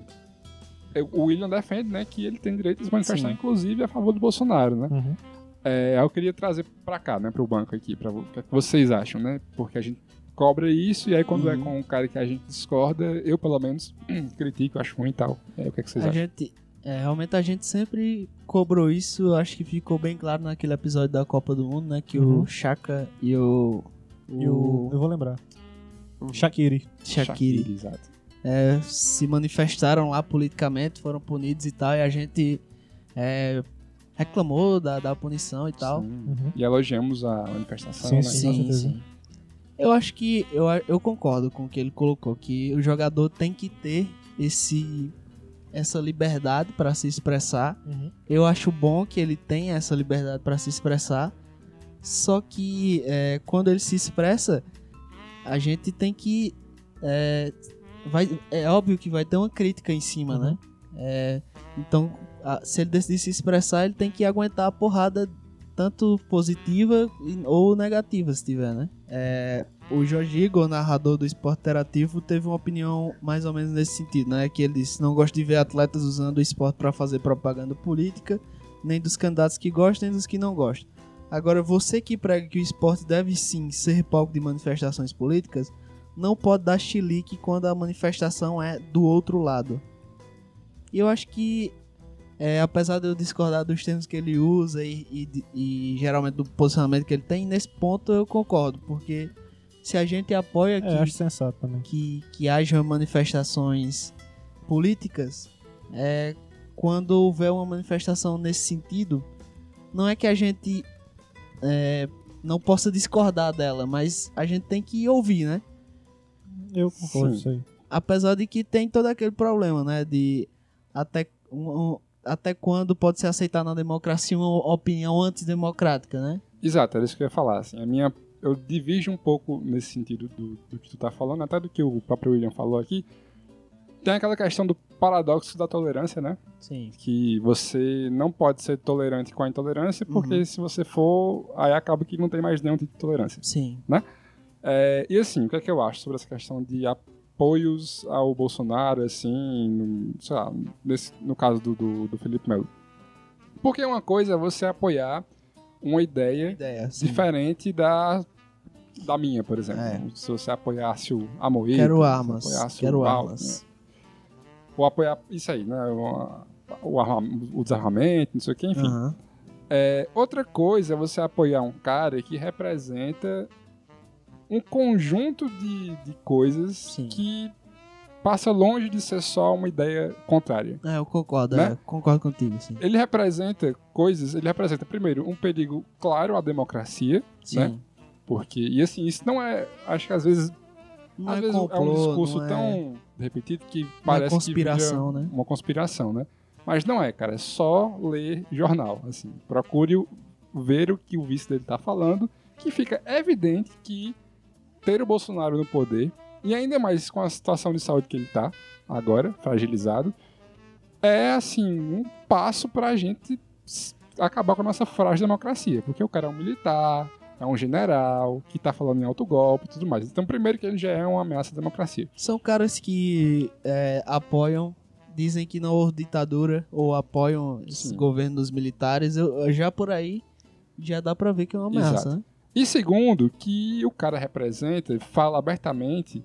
eu- O William defende, né, que ele tem direito de se manifestar, Sim. inclusive, a favor do Bolsonaro, né? Uhum. É, eu queria trazer pra cá, né, pro banco aqui, pra o que é que vocês acham, né? Porque a gente cobra isso e aí quando é Uhum. com um cara que a gente discorda, eu, pelo menos, (clears throat) critico, acho ruim e tal. É, o que é que vocês A acham? gente, é, realmente a gente sempre cobrou isso, acho que ficou bem claro naquele episódio da Copa do Mundo, né? Que Uhum. o Chaka e o. E o... Eu vou lembrar. Shakiri. Shaqiri exato. é, se manifestaram lá politicamente, foram punidos e tal, e a gente é, reclamou da, da punição e tal. Uhum. E elogiamos a manifestação, Sim, né? Sim, sim. Eu acho que eu, eu concordo com o que ele colocou, que o jogador tem que ter esse essa liberdade para se expressar. Uhum. Eu acho bom que ele tenha essa liberdade para se expressar. Só que é, quando ele se expressa, a gente tem que é, vai, é óbvio que vai ter uma crítica em cima, Uhum. né? É, então, a- se ele decidir se expressar, ele tem que aguentar a porrada tanto positiva ou negativa, se tiver, né? É, o Jorge Igor, narrador do Esporte Interativo, teve uma opinião mais ou menos nesse sentido, né? Que ele disse: não gosta de ver atletas usando o esporte para fazer propaganda política, nem dos candidatos que gostam, nem dos que não gostam. Agora, você que prega que o esporte deve sim ser palco de manifestações políticas, não pode dar chilique quando a manifestação é do outro lado. E eu acho que, é, apesar de eu discordar dos termos que ele usa e, e- e geralmente do posicionamento que ele tem, nesse ponto eu concordo, porque se a gente apoia que É, acho sensato também. que, que haja manifestações políticas, é, quando houver uma manifestação nesse sentido, não é que a gente é, não possa discordar dela, mas a gente tem que ouvir, né? Eu concordo Sim. isso aí. Apesar de que tem todo aquele problema, né? De até, um- um- até quando pode ser aceitar na democracia uma opinião antidemocrática, né? Exato, era isso que eu ia falar. Assim, a minha, eu divido um pouco nesse sentido do, do que tu tá falando, até do que o próprio William falou aqui. Tem aquela questão do paradoxo da tolerância, né? Sim. Que você não pode ser tolerante com a intolerância, porque Uhum. se você for, aí acaba que não tem mais nenhum tipo de tolerância. Sim. É, e assim, o que é que eu acho sobre essa questão de apoios ao Bolsonaro, assim, no, sei lá, nesse, no caso do, do, do Felipe Melo? Porque uma coisa é você apoiar uma ideia Ideia. Diferente da, da minha, por exemplo. É. Se você apoiasse o Amoedo, Quero armas. apoiasse Quero armas. Ou apoiar isso aí, né? O, o, arma- o desarmamento, não sei o que, enfim. Aham. É, outra coisa é você apoiar um cara que representa um conjunto de, de coisas Sim. que passa longe de ser só uma ideia contrária. É, eu concordo, Né? é, concordo contigo, sim. Ele representa coisas, ele representa, primeiro, um perigo claro à democracia, Sim. né? Porque, e assim, isso não é, acho que às vezes, Não às é vezes é um complô, discurso é- tão repetido que não é parece conspiração, que né? uma conspiração, né? Mas não é, cara, é só ler jornal, assim. Procure ver o que o vice dele tá falando, que fica evidente que ter o Bolsonaro no poder, e ainda mais com a situação de saúde que ele tá, agora, fragilizado, é, assim, um passo pra gente acabar com a nossa frágil democracia. Porque o cara é um militar, é um general, que tá falando em autogolpe e tudo mais. Então, primeiro que ele já é uma ameaça à democracia. São caras que é, apoiam, dizem que não houve ditadura ou apoiam esse governo dos militares. Eu já por aí já dá pra ver que é uma ameaça, Exato. né? E segundo, que o cara representa, fala abertamente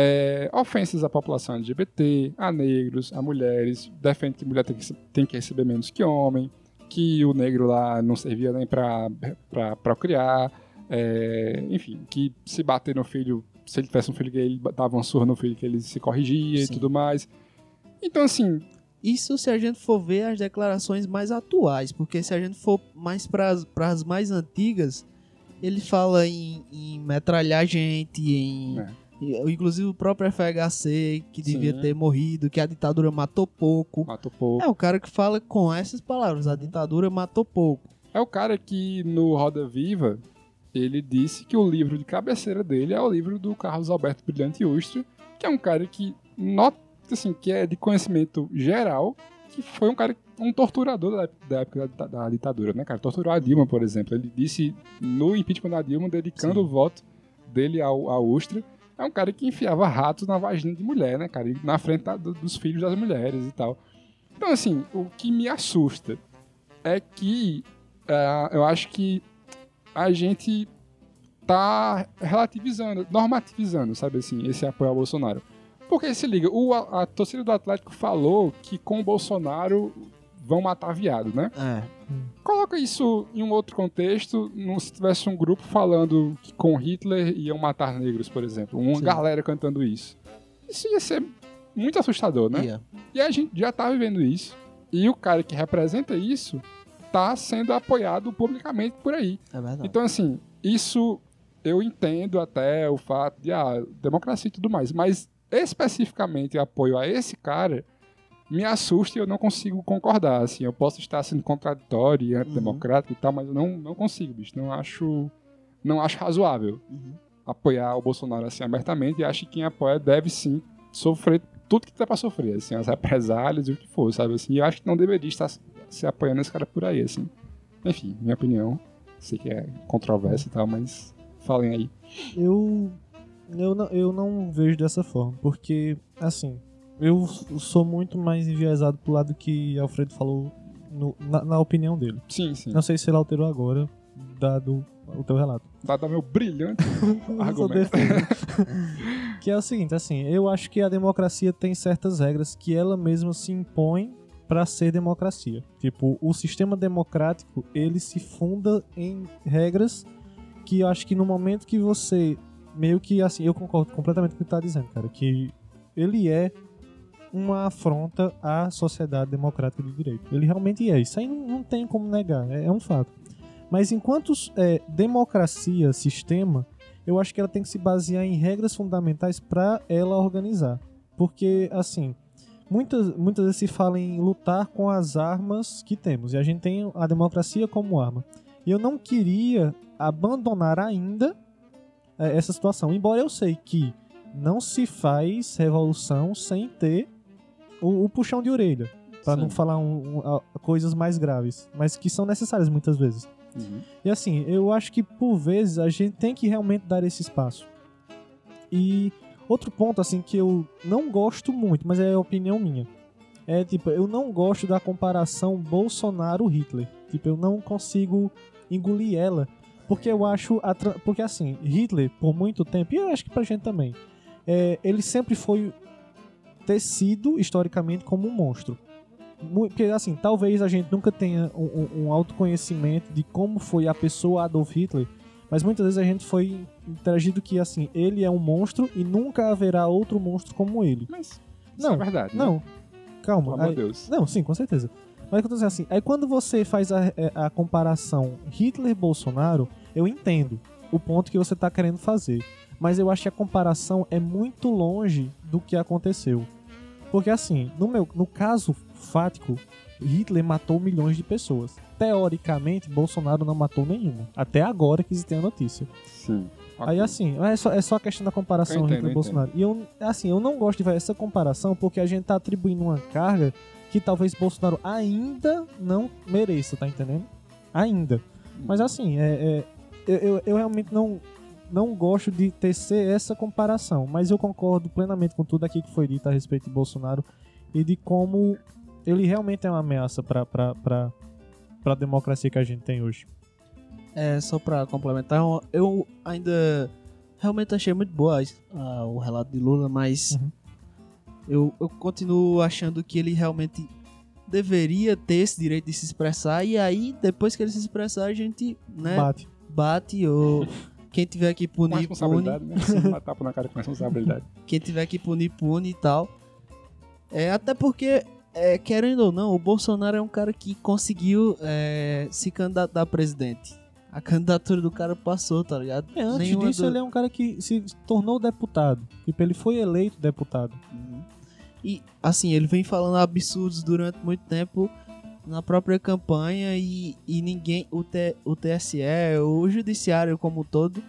é, ofensas à população LGBT, a negros, a mulheres, defende que mulher tem que, tem que receber menos que homem, que o negro lá não servia nem pra, pra procriar, é, enfim, que se bater no filho, se ele tivesse um filho gay, ele dava uma surra no filho que ele se corrigia Sim. e tudo mais. Então, assim, Isso se a gente for ver as declarações mais atuais, porque se a gente for mais para as mais antigas, ele fala em, em metralhar gente, em. É. Inclusive o próprio FHC, que devia Sim. ter morrido, que a ditadura matou pouco. matou pouco. É o cara que fala com essas palavras, a ditadura matou pouco. É o cara que no Roda Viva ele disse que o livro de cabeceira dele é o livro do Carlos Alberto Brilhante Ustra, que é um cara que nota assim que é de conhecimento geral, que foi um cara um torturador da, da época da, da ditadura, né, cara? Torturou a Dilma, por exemplo. Ele disse no impeachment da Dilma, dedicando Sim. o voto dele ao, ao Ustra. É um cara que enfiava ratos na vagina de mulher, né, cara? Na frente da- do- dos filhos das mulheres e tal. Então, assim, o que me assusta é que ah, eu acho que a gente tá relativizando, normativizando, sabe assim, esse apoio ao Bolsonaro. Porque se liga, o, a, a torcida do Atlético falou que com o Bolsonaro vão matar viado, né? É. Coloca isso em um outro contexto, não se tivesse um grupo falando que com Hitler iam matar negros, por exemplo, uma Sim. galera cantando isso. Isso ia ser muito assustador, né? Ia. E a gente já tá vivendo isso. E o cara que representa isso tá sendo apoiado publicamente por aí. É verdade. Então, assim, isso eu entendo até o fato de, ah, democracia e tudo mais, mas especificamente apoio a esse cara me assusta e eu não consigo concordar, assim, eu posso estar sendo contraditório e antidemocrático e tal, mas eu não, não consigo, bicho, não acho, não acho razoável Uhum. apoiar o Bolsonaro assim abertamente e acho que quem apoia deve sim sofrer tudo que dá pra sofrer, assim, as represálias e o que for, sabe, assim, e eu acho que não deveria estar se apoiando esse cara por aí, assim. Enfim, minha opinião, sei que é controverso e tal, mas falem aí. Eu, eu, não, eu não vejo dessa forma, porque, assim, eu sou muito mais enviesado pro lado que Alfredo falou no- na, na opinião dele. Sim, sim. Não sei se ele alterou agora, dado o teu relato. Dado meu brilhante (laughs) argumento. (laughs) que é o seguinte, assim, eu acho que a democracia tem certas regras que ela mesma se impõe para ser democracia. Tipo, o sistema democrático, ele se funda em regras que eu acho que no momento que você meio que assim, eu concordo completamente com o que tu tá dizendo, cara, que ele é uma afronta à sociedade democrática de direito. Ele realmente é. Isso aí não, não tem como negar, é, é um fato. Mas enquanto é, democracia, sistema, eu acho que ela tem que se basear em regras fundamentais para ela organizar. Porque, assim, muitas, muitas vezes se fala em lutar com as armas que temos. E a gente tem a democracia como arma. E eu não queria abandonar ainda é, essa situação. Embora eu sei que não se faz revolução sem ter o, o puxão de orelha. Para não falar um- um- a- coisas mais graves. Mas que são necessárias muitas vezes. Uhum. E assim, eu acho que por vezes a gente tem que realmente dar esse espaço. E outro ponto assim que eu não gosto muito, mas é opinião minha. É tipo, eu não gosto da comparação Bolsonaro-Hitler. Tipo, eu não consigo engolir ela, porque eu acho porque assim, Hitler por muito tempo, e eu acho que pra gente também, é, ele sempre foi tecido historicamente como um monstro. Porque, assim, talvez a gente nunca tenha um, um- um autoconhecimento de como foi a pessoa Adolf Hitler, mas muitas vezes a gente foi interagido que, assim, ele é um monstro e nunca haverá outro monstro como ele. Mas isso Não, é verdade. né? Não, calma. Pelo aí- de Deus. não, sim, com certeza. Mas eu tô dizendo assim, aí quando você faz a, é, a comparação Hitler-Bolsonaro, eu entendo o ponto que você tá querendo fazer. Mas eu acho que a comparação é muito longe do que aconteceu. Porque assim, no, meu, no caso fático, Hitler matou milhões de pessoas. Teoricamente, Bolsonaro não matou nenhuma. Até agora que existe a notícia. Sim. Aí assim, é só, é só a questão da comparação entendo, Hitler eu Bolsonaro. E eu, assim, eu não gosto de ver essa comparação porque a gente tá atribuindo uma carga que talvez Bolsonaro ainda não mereça, tá entendendo? Ainda. Mas assim, é, é- eu, eu, eu realmente não, não gosto de tecer essa comparação, mas eu concordo plenamente com tudo aqui que foi dito a respeito de Bolsonaro e de como ele realmente é uma ameaça para a democracia que a gente tem hoje. É, só pra complementar, eu ainda realmente achei muito boa ah, o relato de Lula, mas Uhum. eu, eu continuo achando que ele realmente deveria ter esse direito de se expressar e aí, depois que ele se expressar, a gente, né, Bate. bate ou quem tiver que Com punir, pune. responsabilidade, né? Tapa na cara (laughs) com responsabilidade. Quem tiver que punir, pune e tal. É, até porque, é, querendo ou não, o Bolsonaro é um cara que conseguiu é, se candidatar a presidente. A candidatura do cara passou, tá ligado? É, antes Nenhuma disso, do- ele é um cara que se tornou deputado. Tipo, ele foi eleito deputado. E, assim, ele vem falando absurdos durante muito tempo na própria campanha e, e ninguém, o, T, o TSE, o judiciário como um todo,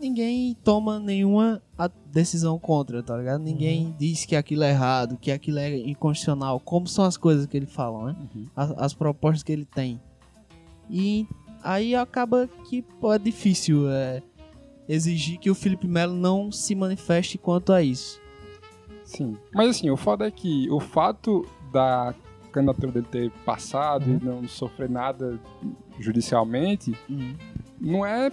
ninguém toma nenhuma decisão contra, tá ligado? Ninguém diz que aquilo é errado, que aquilo é inconstitucional, como são as coisas que ele fala, né? Uhum. As, as propostas que ele tem. E aí acaba que pô, é difícil é, exigir que o Felipe Melo não se manifeste quanto a isso. Sim. Mas assim, o foda é que o fato da candidatura dele ter passado Uhum. e não sofrer nada judicialmente não é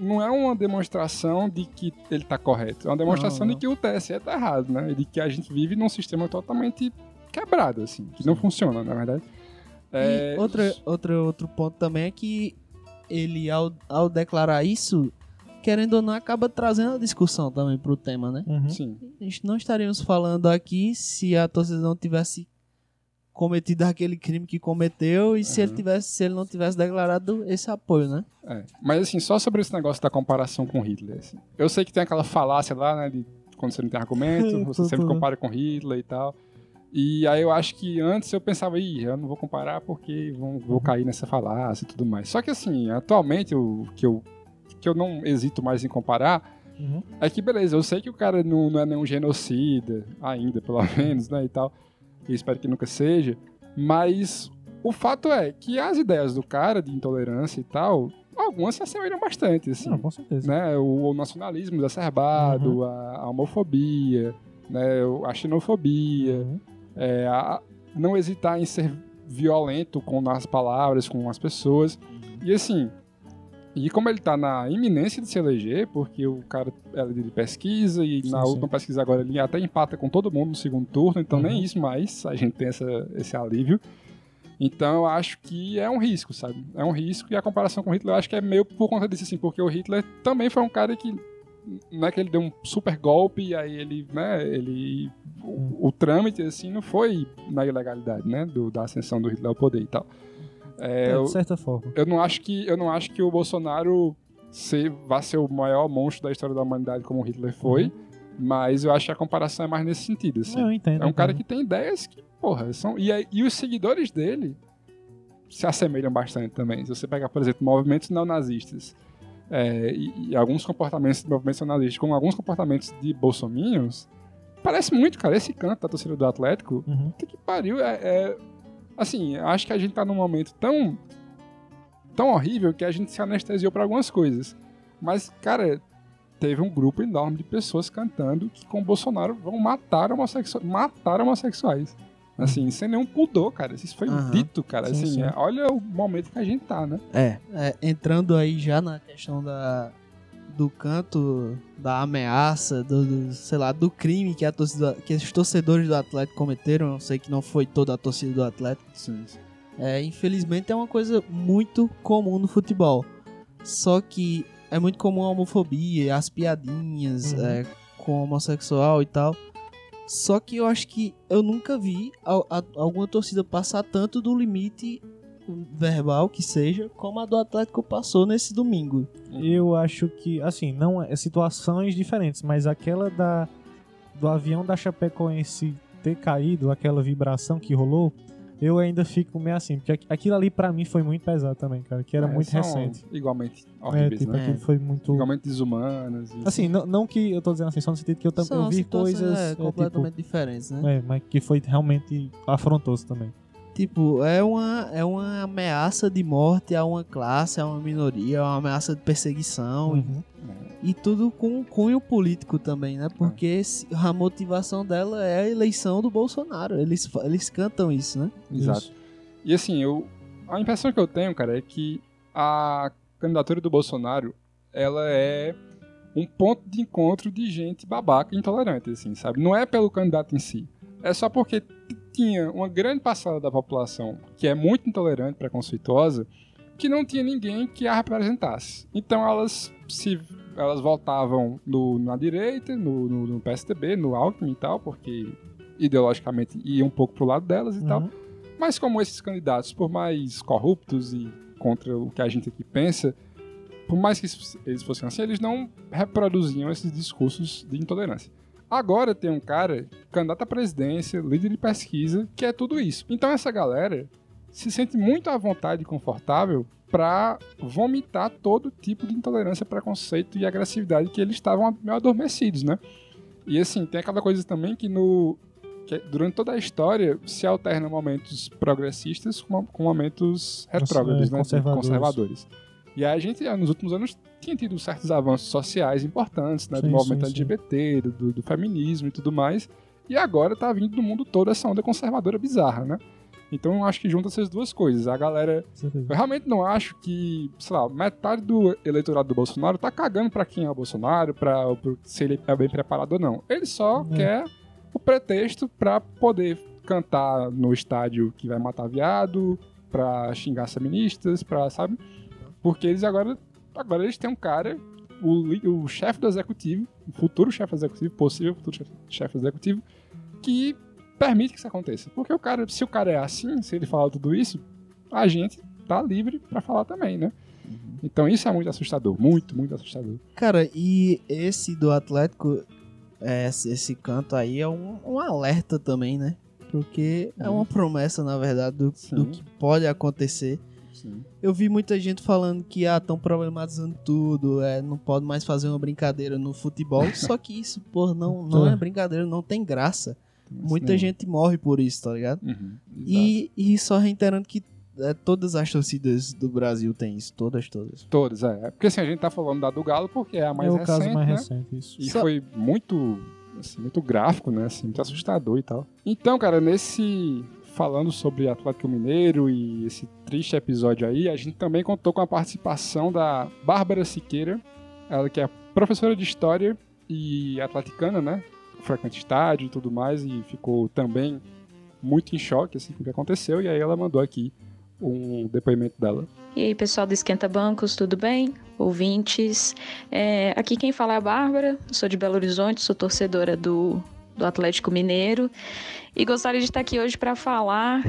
não é uma demonstração de que ele tá correto. É uma demonstração Não, de que o TSE tá errado, né? E de que a gente vive num sistema totalmente quebrado, assim, que não funciona, na verdade. É, E outra, outra, outro ponto também é que ele, ao, ao declarar isso, querendo ou não, acaba trazendo a discussão também pro tema, né? Uhum. Sim. A gente não estaríamos falando aqui se a torcida não tivesse cometido aquele crime que cometeu e se ele Uhum. tivesse se ele não tivesse declarado esse apoio, né? É. Mas assim, só sobre esse negócio da comparação com Hitler. assim. Eu sei que tem aquela falácia lá, né, de quando você não tem argumento, (laughs) você Tô- sempre tô- compara com Hitler e tal. E aí eu acho que antes eu pensava, ih, eu não vou comparar porque vão, vou cair nessa falácia e tudo mais. Só que assim, atualmente o que eu, que eu não hesito mais em comparar Uhum. é que beleza, eu sei que o cara não, não é nenhum genocida, ainda pelo (laughs) menos, né, e tal. E espero que nunca seja. Mas o fato é que as ideias do cara de intolerância e tal, algumas se assemelham bastante, assim Não, com certeza. né, o, o nacionalismo exacerbado, a, a homofobia, né, a xenofobia, Uhum. é, a- não hesitar em ser violento com as palavras, com as pessoas. E assim, E como ele tá na iminência de se eleger, porque o cara é de pesquisa e Sim, na sim. última pesquisa agora ele até empata com todo mundo no segundo turno, então Uhum. nem isso mais a gente tem essa, esse alívio. Então eu acho que é um risco, sabe? É um risco e a comparação com o Hitler eu acho que é meio por conta disso, assim, porque o Hitler também foi um cara que não é que ele deu um super golpe e aí ele, né, ele o, o trâmite assim não foi na ilegalidade, né, do, da ascensão do Hitler ao poder e tal. É, É, eu, de certa forma. eu não acho que eu não acho que o Bolsonaro ser, vai ser o maior monstro da história da humanidade como o Hitler foi, mas eu acho que a comparação é mais nesse sentido, assim. Eu entendo. É um cara que tem ideias que, porra, são. E, e os seguidores dele se assemelham bastante também. Se você pegar, por exemplo, movimentos neonazistas é, e, e alguns comportamentos de movimentos neonazistas, como alguns comportamentos de bolsominions, parece muito, cara. Esse canto da torcida do Atlético, Uhum. que, que pariu, é, é- Assim, acho que a gente tá num momento tão. tão horrível que a gente se anestesiou pra algumas coisas. Mas, cara, teve um grupo enorme de pessoas cantando que com o Bolsonaro vão matar, homossexu matar homossexuais. Assim, sem nenhum pudor, cara. Isso foi Aham. dito, cara. Sim, assim, sim. olha o momento que a gente tá, né? É, é, entrando aí já na questão da, do canto, da ameaça, do, do, sei lá, do crime que, a torcida, que os torcedores do Atlético cometeram. Eu sei que não foi toda a torcida do Atlético. É, infelizmente é uma coisa muito comum no futebol. Só que é muito comum a homofobia, as piadinhas Uhum. é, com homossexual e tal. Só que eu acho que eu nunca vi a- a- alguma torcida passar tanto do limite verbal que seja, como a do Atlético passou nesse domingo. Eu acho que, assim, não é situações diferentes, mas aquela da do avião da Chapecoense ter caído, aquela vibração que rolou, eu ainda fico meio assim, porque aqu- aquilo ali pra mim foi muito pesado também, cara, que era É, muito recente. Igualmente É, horríveis, tipo, né? aquilo foi muito Igualmente desumanas. e- Assim, não, não que eu tô dizendo assim, só no sentido que eu, tam- São eu vi situações, coisas é, é, tipo, completamente diferentes, né? é, mas que foi realmente afrontoso também. Tipo, é uma, é uma ameaça de morte a uma classe, a uma minoria, é uma ameaça de perseguição. Uhum. E tudo com um cunho político também, né? Porque se- a motivação dela é a eleição do Bolsonaro. Eles, eles cantam isso, né? Exato. Isso. E assim, eu, a impressão que eu tenho, cara, é que a candidatura do Bolsonaro, ela é um ponto de encontro de gente babaca e intolerante, assim, sabe? Não é pelo candidato em si. É só porque t- tinha uma grande parcela da população que é muito intolerante, preconceituosa, que não tinha ninguém que a representasse. Então elas se elas votavam no- na direita, no, no- no PSDB, no Alckmin e tal, porque ideologicamente ia um pouco pro lado delas e tal. Uhum. Mas como esses candidatos, por mais corruptos e contra o que a gente aqui pensa, por mais que eles fossem assim, eles não reproduziam esses discursos de intolerância. Agora tem um cara, candidato à presidência, líder de pesquisa, que é tudo isso. Então essa galera se sente muito à vontade e confortável para vomitar todo tipo de intolerância, preconceito e agressividade que eles estavam meio adormecidos, né? E assim, tem aquela coisa também que no que durante toda a história se alternam momentos progressistas com, com momentos retrógrados, né? conservadores. conservadores. E aí a gente, nos últimos anos, tinha tido certos avanços sociais importantes, né? do Sim, movimento sim. LGBT, do, do feminismo e tudo mais. E agora tá vindo do mundo todo essa onda conservadora bizarra, né? Então eu acho que junta essas duas coisas. A galera eu realmente não acho que, sei lá, metade do eleitorado do Bolsonaro tá cagando pra quem é o Bolsonaro, pra, pra se ele é bem preparado ou não. Ele só É. quer o pretexto pra poder cantar no estádio que vai matar viado, pra xingar feministas, pra, sabe? Porque eles agora, agora eles têm um cara, o, o chefe do executivo, o futuro chefe executivo, possível futuro chefe- executivo, que permite que isso aconteça. Porque o cara, se o cara é assim, se ele falar tudo isso, a gente tá livre pra falar também, né? Então isso é muito assustador, muito, muito assustador. Cara, e esse do Atlético, é, esse, esse canto aí é um, um alerta também, né? Porque é uma promessa, na verdade, do, do que pode acontecer. Sim. Eu vi muita gente falando que ah, estão problematizando tudo, é, não pode mais fazer uma brincadeira no futebol. (laughs) só que isso, pô, não, não é brincadeira, não tem graça. Muita gente morre por isso, tá ligado? Uhum, E, e só reiterando que é, todas as torcidas do Brasil têm isso, todas, todas. Todas, é. Porque assim, a gente tá falando da do Galo porque é a mais é o recente, caso mais né? recente, isso. E Só- foi muito, assim, muito gráfico, né? Assim, muito assustador e tal. Então, cara, nesse falando sobre Atlético Mineiro e esse triste episódio aí, a gente também contou com a participação da Bárbara Siqueira, ela que é professora de História e atleticana, né? Frequenta estádio e tudo mais, e ficou também muito em choque assim, com o que aconteceu, e aí ela mandou aqui um depoimento dela. E aí, pessoal do Esquenta Bancos, tudo bem? Ouvintes. É, aqui quem fala é a Bárbara, sou de Belo Horizonte, sou torcedora do, do Atlético Mineiro e gostaria de estar aqui hoje para falar.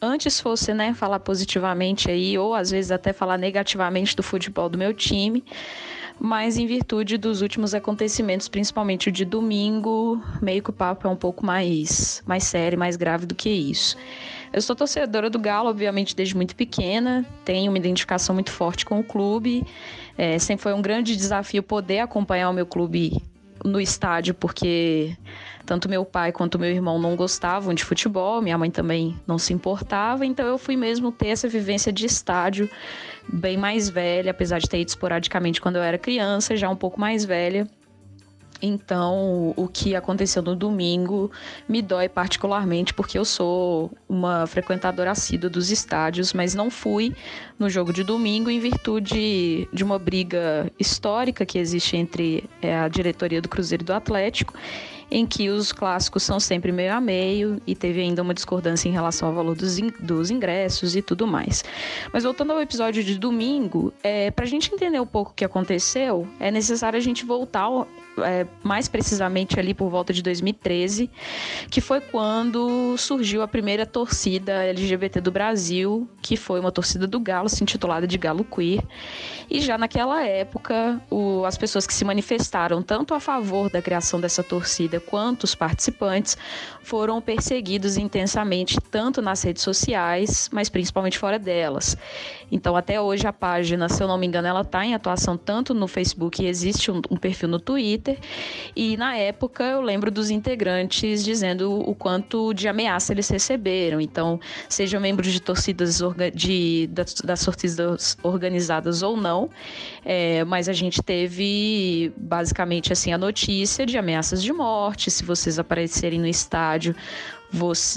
Antes fosse, né, falar positivamente aí, ou às vezes até falar negativamente do futebol do meu time, mas em virtude dos últimos acontecimentos, principalmente o de domingo, meio que o papo é um pouco mais, mais sério, mais grave do que isso. Eu sou torcedora do Galo, obviamente, desde muito pequena, tenho uma identificação muito forte com o clube. É, sempre foi um grande desafio poder acompanhar o meu clube no estádio, porque tanto meu pai quanto meu irmão não gostavam de futebol, minha mãe também não se importava, então eu fui mesmo ter essa vivência de estádio bem mais velha, apesar de ter ido esporadicamente quando eu era criança, já um pouco mais velha. Então, o que aconteceu no domingo me dói particularmente porque eu sou uma frequentadora assídua dos estádios, mas não fui no jogo de domingo em virtude de uma briga histórica que existe entre é, a diretoria do Cruzeiro e do Atlético em que os clássicos são sempre meio a meio e teve ainda uma discordância em relação ao valor dos, in dos ingressos e tudo mais. Mas voltando ao episódio de domingo, é, para a gente entender um pouco o que aconteceu, é necessário a gente voltar é, mais precisamente ali por volta de 2013, que foi quando surgiu a primeira torcida LGBT do Brasil, que foi uma torcida do Galo, se intitulada de Galo Queer. E já naquela época, o, as pessoas que se manifestaram tanto a favor da criação dessa torcida quanto os participantes foram perseguidos intensamente, tanto nas redes sociais, mas principalmente fora delas. Então, até hoje, a página, se eu não me engano, ela está em atuação tanto no Facebook e existe um, um perfil no Twitter Twitter. E na época eu lembro dos integrantes dizendo o quanto de ameaça eles receberam. Então, sejam membros de torcidas de, das, das torcidas organizadas ou não, é, mas a gente teve basicamente assim a notícia de ameaças de morte. Se vocês aparecerem no estádio,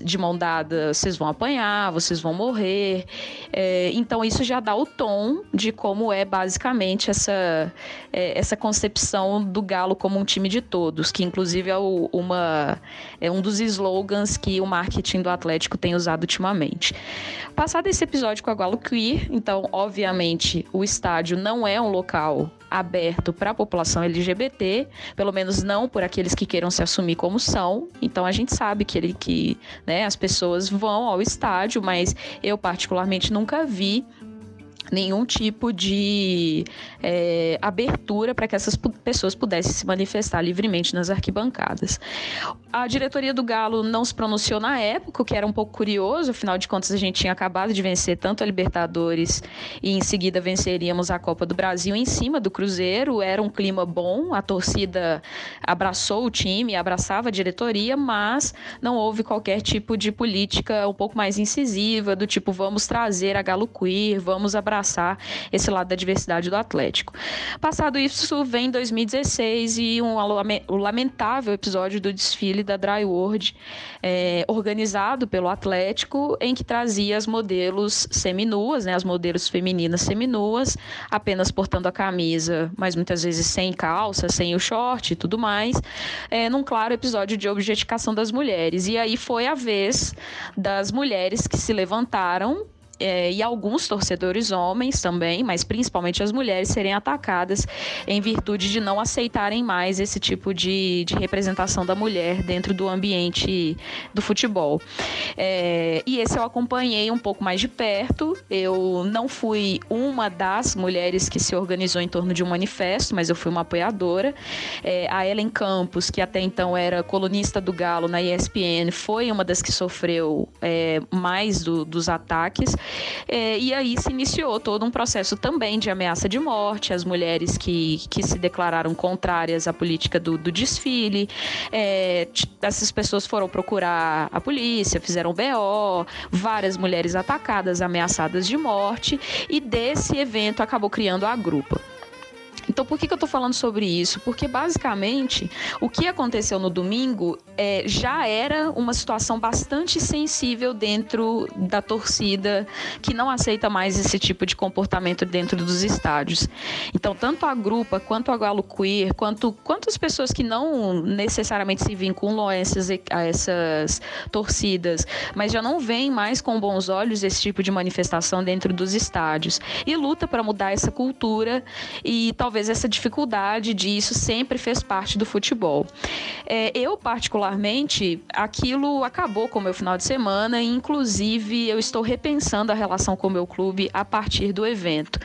de mão dada, vocês vão apanhar, vocês vão morrer. É, então, isso já dá o tom de como é basicamente essa, é, essa concepção do Galo como um time de todos, que inclusive é, o, uma, é um dos slogans que o marketing do Atlético tem usado ultimamente. Passado esse episódio com a Galo Queer, então, obviamente, o estádio não é um local aberto para a população LGBT, pelo menos não por aqueles que queiram se assumir como são. Então a gente sabe que ele que, né, as pessoas vão ao estádio, mas eu particularmente nunca vi nenhum tipo de é, abertura para que essas pessoas pudessem se manifestar livremente nas arquibancadas. A diretoria do Galo não se pronunciou na época, o que era um pouco curioso, afinal de contas a gente tinha acabado de vencer tanto a Libertadores e em seguida venceríamos a Copa do Brasil em cima do Cruzeiro, era um clima bom, a torcida abraçou o time, abraçava a diretoria, mas não houve qualquer tipo de política um pouco mais incisiva, do tipo vamos trazer a Galo Queer, vamos abraçar abraçar esse lado da diversidade do Atlético. Passado isso, vem 2016 e um, um lamentável episódio do desfile da Dry World, é, organizado pelo Atlético, em que trazia as modelos seminuas, né, as modelos femininas seminuas, apenas portando a camisa, mas muitas vezes sem calça, sem o short e tudo mais, é, num claro episódio de objetificação das mulheres. E aí foi a vez das mulheres que se levantaram é, e alguns torcedores homens também, mas principalmente as mulheres, serem atacadas em virtude de não aceitarem mais esse tipo de, de representação da mulher dentro do ambiente do futebol. É, e esse eu acompanhei um pouco mais de perto. Eu não fui uma das mulheres que se organizou em torno de um manifesto, mas eu fui uma apoiadora. É, a Ellen Campos, que até então era colunista do Galo na ESPN, foi uma das que sofreu é, mais do, dos ataques. É, e aí se iniciou todo um processo também de ameaça de morte, as mulheres que, que se declararam contrárias à política do, do desfile. É, essas pessoas foram procurar a polícia, fizeram BO, várias mulheres atacadas, ameaçadas de morte, e desse evento acabou criando a grupo. Então, por que, que eu tô falando sobre isso? Porque, basicamente, o que aconteceu no domingo é, já era uma situação bastante sensível dentro da torcida que não aceita mais esse tipo de comportamento dentro dos estádios. Então, tanto a grupa, quanto a Galo Queer, quanto quantas pessoas que não necessariamente se vinculam a essas, a essas torcidas, mas já não veem mais com bons olhos esse tipo de manifestação dentro dos estádios e luta para mudar essa cultura e talvez essa dificuldade disso sempre fez parte do futebol. É, eu, particularmente, aquilo acabou com o meu final de semana e, inclusive, eu estou repensando a relação com o meu clube a partir do evento.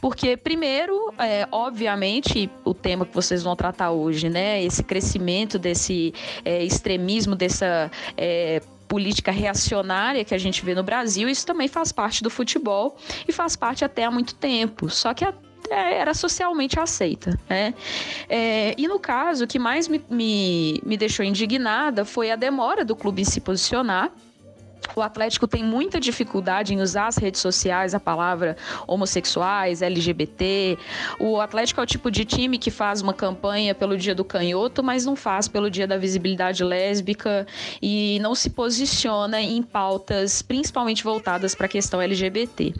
Porque, primeiro, é, obviamente, o tema que vocês vão tratar hoje, né? Esse crescimento desse é, extremismo, dessa é, política reacionária que a gente vê no Brasil, isso também faz parte do futebol e faz parte até há muito tempo. Só que era socialmente aceita, né? É, e no caso, o que mais me, me, me deixou indignada foi a demora do clube em se posicionar o Atlético tem muita dificuldade em usar as redes sociais a palavra homossexuais, LGBT. O Atlético é o tipo de time que faz uma campanha pelo Dia do Canhoto, mas não faz pelo Dia da Visibilidade Lésbica e não se posiciona em pautas principalmente voltadas para a questão LGBT.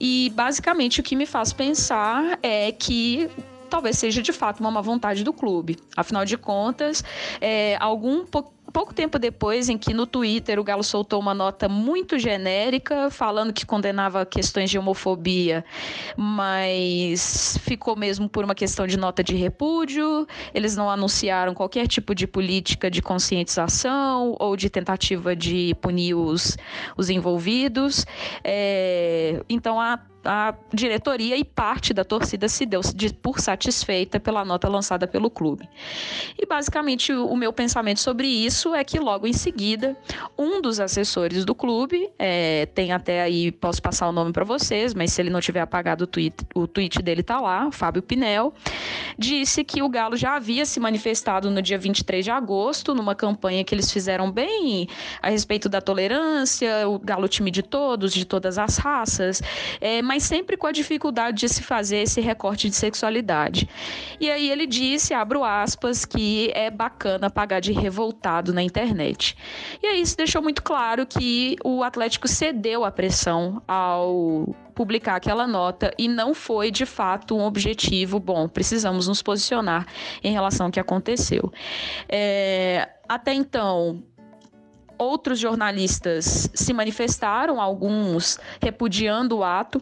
E basicamente o que me faz pensar é que talvez seja de fato uma má vontade do clube. Afinal de contas, é, algum pouco pouco tempo depois, em que no Twitter o Galo soltou uma nota muito genérica, falando que condenava questões de homofobia, mas ficou mesmo por uma questão de nota de repúdio. Eles não anunciaram qualquer tipo de política de conscientização ou de tentativa de punir os, os envolvidos. É, então, a a diretoria e parte da torcida se deu por satisfeita pela nota lançada pelo clube. E basicamente o meu pensamento sobre isso é que logo em seguida um dos assessores do clube é, tem até aí posso passar o nome para vocês, mas se ele não tiver apagado o tweet, o tweet dele tá lá, Fábio Pinel, disse que o Galo já havia se manifestado no dia 23 de agosto numa campanha que eles fizeram bem a respeito da tolerância, o Galo time de todos, de todas as raças. É, mas sempre com a dificuldade de se fazer esse recorte de sexualidade. E aí ele disse, abro aspas, que é bacana pagar de revoltado na internet. E aí isso deixou muito claro que o Atlético cedeu à pressão ao publicar aquela nota e não foi de fato um objetivo bom. Precisamos nos posicionar em relação ao que aconteceu. É, até então, outros jornalistas se manifestaram, alguns repudiando o ato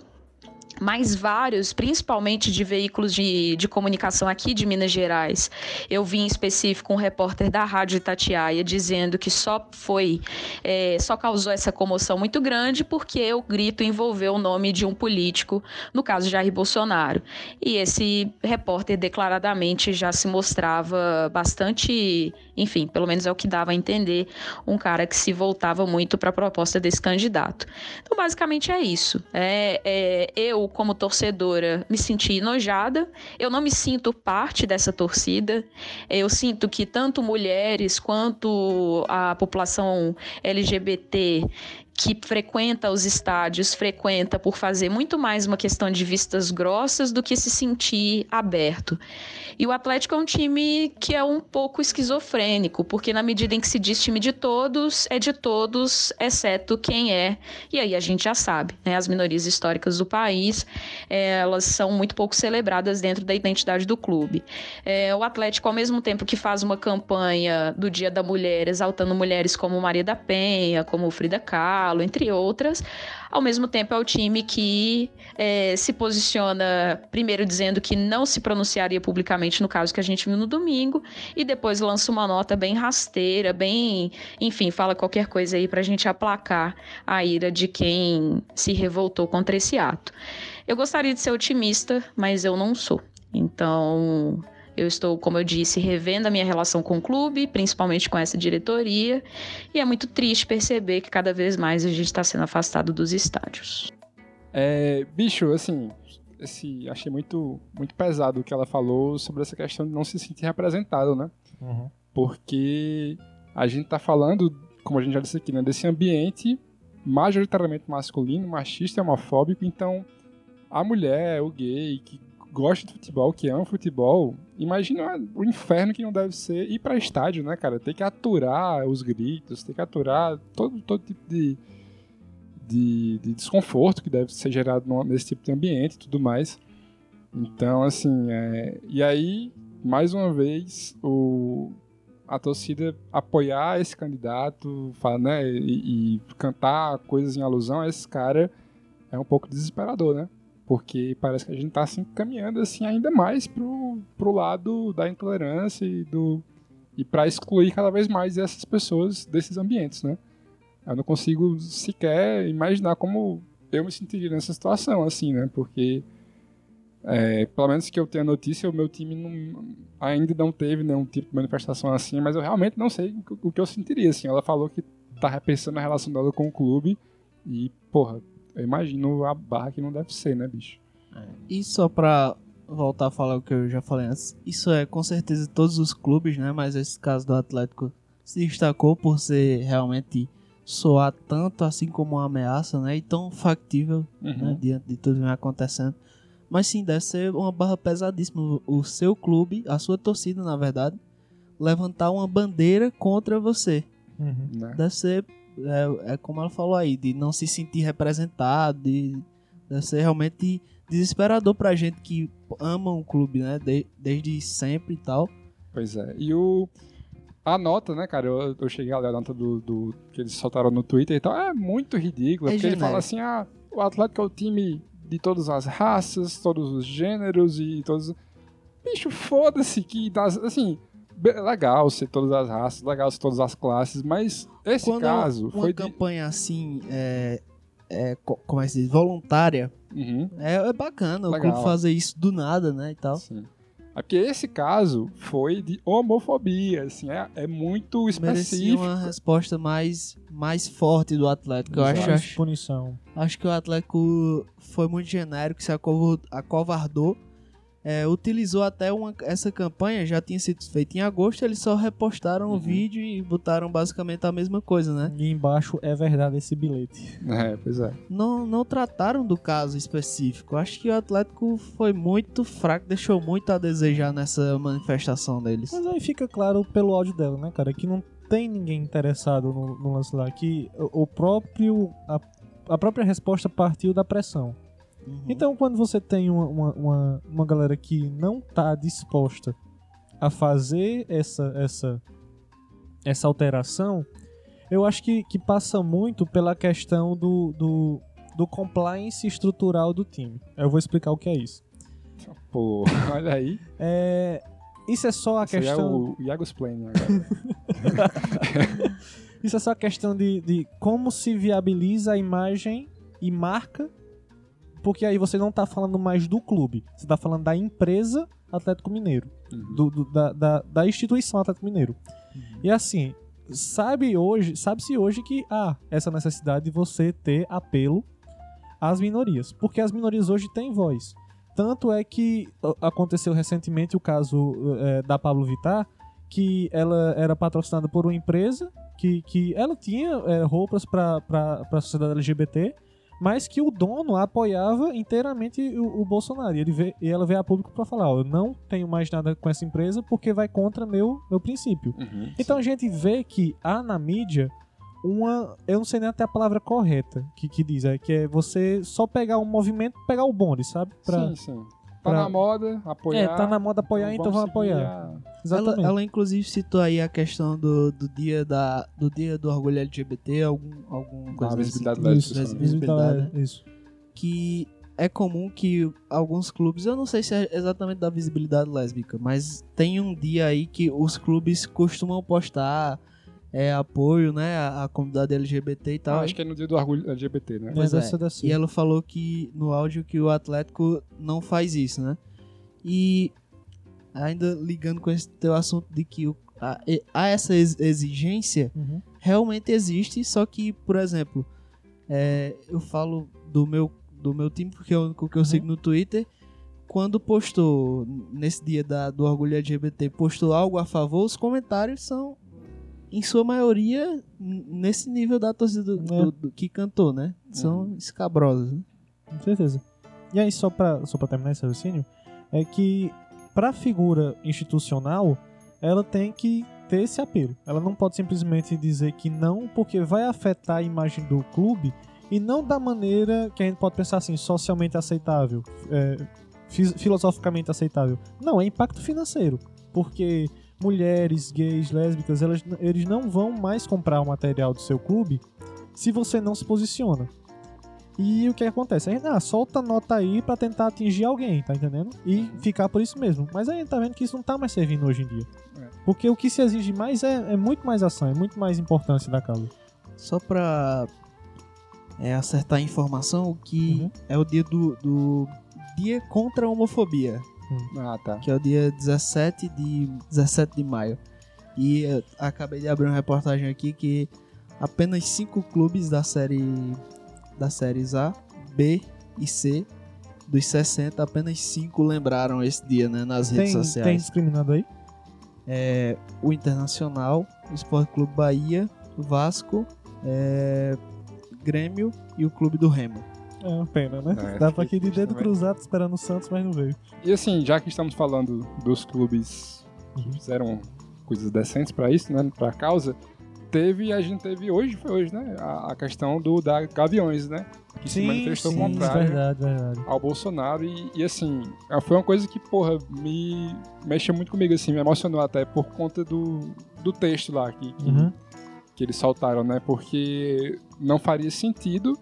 mas vários, principalmente de veículos de, de comunicação aqui de Minas Gerais. Eu vi em específico um repórter da Rádio Itatiaia dizendo que só foi, é, só causou essa comoção muito grande porque o grito envolveu o nome de um político, no caso Jair Bolsonaro. E esse repórter declaradamente já se mostrava bastante, enfim, pelo menos é o que dava a entender, um cara que se voltava muito para a proposta desse candidato. Então, basicamente é isso. É, é eu como torcedora, me senti enojada. Eu não me sinto parte dessa torcida. Eu sinto que tanto mulheres quanto a população LGBT que frequenta os estádios, frequenta por fazer muito mais uma questão de vistas grossas do que se sentir aberto. E o Atlético é um time que é um pouco esquizofrênico, porque na medida em que se diz time de todos, é de todos, exceto quem é. E aí a gente já sabe, né? As minorias históricas do país, elas são muito pouco celebradas dentro da identidade do clube. É, o Atlético, ao mesmo tempo que faz uma campanha do Dia da Mulher, exaltando mulheres como Maria da Penha, como Frida Kahlo, Galo, entre outras. Ao mesmo tempo, é o time que é, se posiciona primeiro dizendo que não se pronunciaria publicamente no caso que a gente viu no domingo, e depois lança uma nota bem rasteira, bem. Enfim, fala qualquer coisa aí para a gente aplacar a ira de quem se revoltou contra esse ato. Eu gostaria de ser otimista, mas eu não sou. Então, eu estou, como eu disse, revendo a minha relação com o clube, principalmente com essa diretoria, e é muito triste perceber que cada vez mais a gente está sendo afastado dos estádios. É, bicho, assim, esse, achei muito, muito pesado o que ela falou sobre essa questão de não se sentir representado, né? Uhum. Porque a gente está falando, como a gente já disse aqui, né, desse ambiente majoritariamente masculino, machista e homofóbico, então a mulher, o gay, que gosta de futebol, que ama futebol, imagina o inferno que não deve ser ir pra estádio, né, cara? Ter que aturar os gritos, ter que aturar todo, todo tipo de, de, de desconforto que deve ser gerado nesse tipo de ambiente e tudo mais. Então, assim, é... e aí, mais uma vez, o... a torcida apoiar esse candidato, falar, né, e, e cantar coisas em alusão a esse cara é um pouco desesperador, né? Porque parece que a gente tá assim, caminhando assim, ainda mais pro, pro lado da intolerância e do e para excluir cada vez mais essas pessoas desses ambientes, né? Eu não consigo sequer imaginar como eu me sentiria nessa situação, assim, né? Porque é, pelo menos que eu tenha notícia, o meu time não- ainda não teve nenhum tipo de manifestação assim, mas eu realmente não sei o que eu sentiria, assim. Ela falou que tá repensando a relação dela com o clube e, porra, eu imagino a barra que não deve ser, né, bicho? E só pra voltar a falar o que eu já falei antes, isso é com certeza todos os clubes, né? Mas esse caso do Atlético se destacou por ser realmente soar tanto assim como uma ameaça, né? E tão factível, Uhum. né? Diante de tudo que vem acontecendo. Mas sim, deve ser uma barra pesadíssima. O seu clube, a sua torcida, na verdade, levantar uma bandeira contra você. Uhum. Né? Deve ser, é, é como ela falou aí, de não se sentir representado, de, deve ser realmente desesperador pra gente que ama um clube, né? de- desde sempre e tal. Pois é. E o. A nota, né, cara? Eu, eu cheguei a ler a nota do, do- que eles soltaram no Twitter e tal. É muito ridícula. É porque ele genérico. fala assim: ah, o Atlético é o time de todas as raças, todos os gêneros e todos. Bicho, foda-se que. Das, assim, legal ser todas as raças, legal ser todas as classes, mas esse Quando caso uma foi. De... campanha assim, é, é, co- como é que se diz, voluntária, Uhum. é, é bacana o Legal. clube fazer isso do nada, né? E tal. Sim. É porque esse caso foi de homofobia, assim, é, é muito Merecia específico. uma resposta mais, mais forte do Atlético. Eu acho, acho, punição. Acho que o Atlético foi muito genérico, se acovardou. É, utilizou até uma, essa campanha, já tinha sido feita em agosto, eles só repostaram o Uhum. vídeo e botaram basicamente a mesma coisa, né? E embaixo é verdade esse bilhete. É, pois é. Não, não trataram do caso específico. Acho que o Atlético foi muito fraco, deixou muito a desejar nessa manifestação deles. Mas aí fica claro pelo áudio dela, né, cara? Que não tem ninguém interessado no, no lance lá. Que o o próprio. A, a própria resposta partiu da pressão. Uhum. Então, quando você tem uma, uma, uma, uma galera que não tá disposta a fazer essa, essa, essa alteração, eu acho que, que passa muito pela questão do, do, do compliance estrutural do time. Eu vou explicar o que é isso. Pô, (laughs) olha aí. É, isso é só a aí é questão. o Iago's Plane agora. (laughs) Isso é só a questão de, de como se viabiliza a imagem e marca, porque aí você não tá falando mais do clube, você tá falando da empresa Atlético Mineiro, Uhum. do, do- da, da, da instituição Atlético Mineiro. E assim, sabe hoje, sabe-se hoje que há essa necessidade de você ter apelo às minorias, porque as minorias hoje têm voz. Tanto é que aconteceu recentemente o caso eh, da Pablo Vittar, que ela era patrocinada por uma empresa que, que ela tinha eh, roupas para a sociedade LGBT, mas que o dono apoiava inteiramente o, o Bolsonaro. E, ele vê, e ela veio a público para falar: ó, eu não tenho mais nada com essa empresa porque vai contra meu, meu princípio. Uhum. Então a gente vê que há na mídia uma. Eu não sei nem até a palavra correta que, que diz, é que é você só pegar um movimento, pegar o bonde, sabe? Pra, Sim, sim. Tá pra- na moda, apoiar. É, tá na moda apoiar, então vamos seguir apoiar. A- Ela, Exatamente. ela inclusive citou aí a questão do, do dia da do dia do orgulho LGBT, algum algum Da coisa visibilidade assim, lésbica, Isso, né? visibilidade, né? Isso. que é comum que alguns clubes, eu não sei se é exatamente da visibilidade lésbica, mas tem um dia aí que os clubes costumam postar é, apoio, né, à, à comunidade LGBT e tal. Ah, acho que é no dia do orgulho LGBT, né? Deve é. ser desse. E ela falou que no áudio que o Atlético não faz isso, né? E ainda ligando com esse teu assunto de que o, há, há essa ex- exigência, Uhum. realmente existe, só que, por exemplo, é, eu falo do meu, do meu time, porque é o único que eu sigo no Twitter. Quando postou, nesse dia da, do orgulho LGBT, postou algo a favor, os comentários são, em sua maioria, nesse nível da torcida do, É. do- do que cantou, né? São escabrosos. Né? Com certeza. E aí, só pra, só pra terminar esse raciocínio, é que para a figura institucional, ela tem que ter esse apelo. Ela não pode simplesmente dizer que não, porque vai afetar a imagem do clube e não da maneira que a gente pode pensar assim, socialmente aceitável, é, fi- filosoficamente aceitável. Não, é impacto financeiro, porque mulheres, gays, lésbicas, elas, eles não vão mais comprar o material do seu clube se você não se posiciona. E o que acontece? A gente, ah, solta nota aí pra tentar atingir alguém, tá entendendo? E ficar por isso mesmo. Mas aí a gente tá vendo que isso não tá mais servindo hoje em dia. É. Porque o que se exige mais é, é muito mais ação, é muito mais importância da causa. Só pra é, acertar a informação, o que Uhum. é o dia do, do Dia contra a Homofobia, Ah, tá. que é o dia 17 de, 17 de maio. E acabei de abrir uma reportagem aqui que apenas cinco clubes da série da séries A, B e C dos 60, apenas cinco lembraram esse dia, né, nas redes Tem, sociais. tem discriminado aí? É, o Internacional, o Esporte Clube Bahia, o Vasco, é, Grêmio e o Clube do Remo. É uma pena, né? É, Dá pra aqui de fiquei dedo triste cruzado esperando o Santos, mas não veio. E assim, já que estamos falando dos clubes que fizeram coisas decentes pra isso, né, pra causa, teve, a gente teve hoje, foi hoje, né, a, a questão do da Gaviões, né, que se manifestou contrário verdade, verdade. ao Bolsonaro e, e, assim, foi uma coisa que, porra, me mexeu muito comigo, assim, me emocionou até por conta do, do texto lá que, que, Uhum. que eles soltaram, né, porque não faria sentido,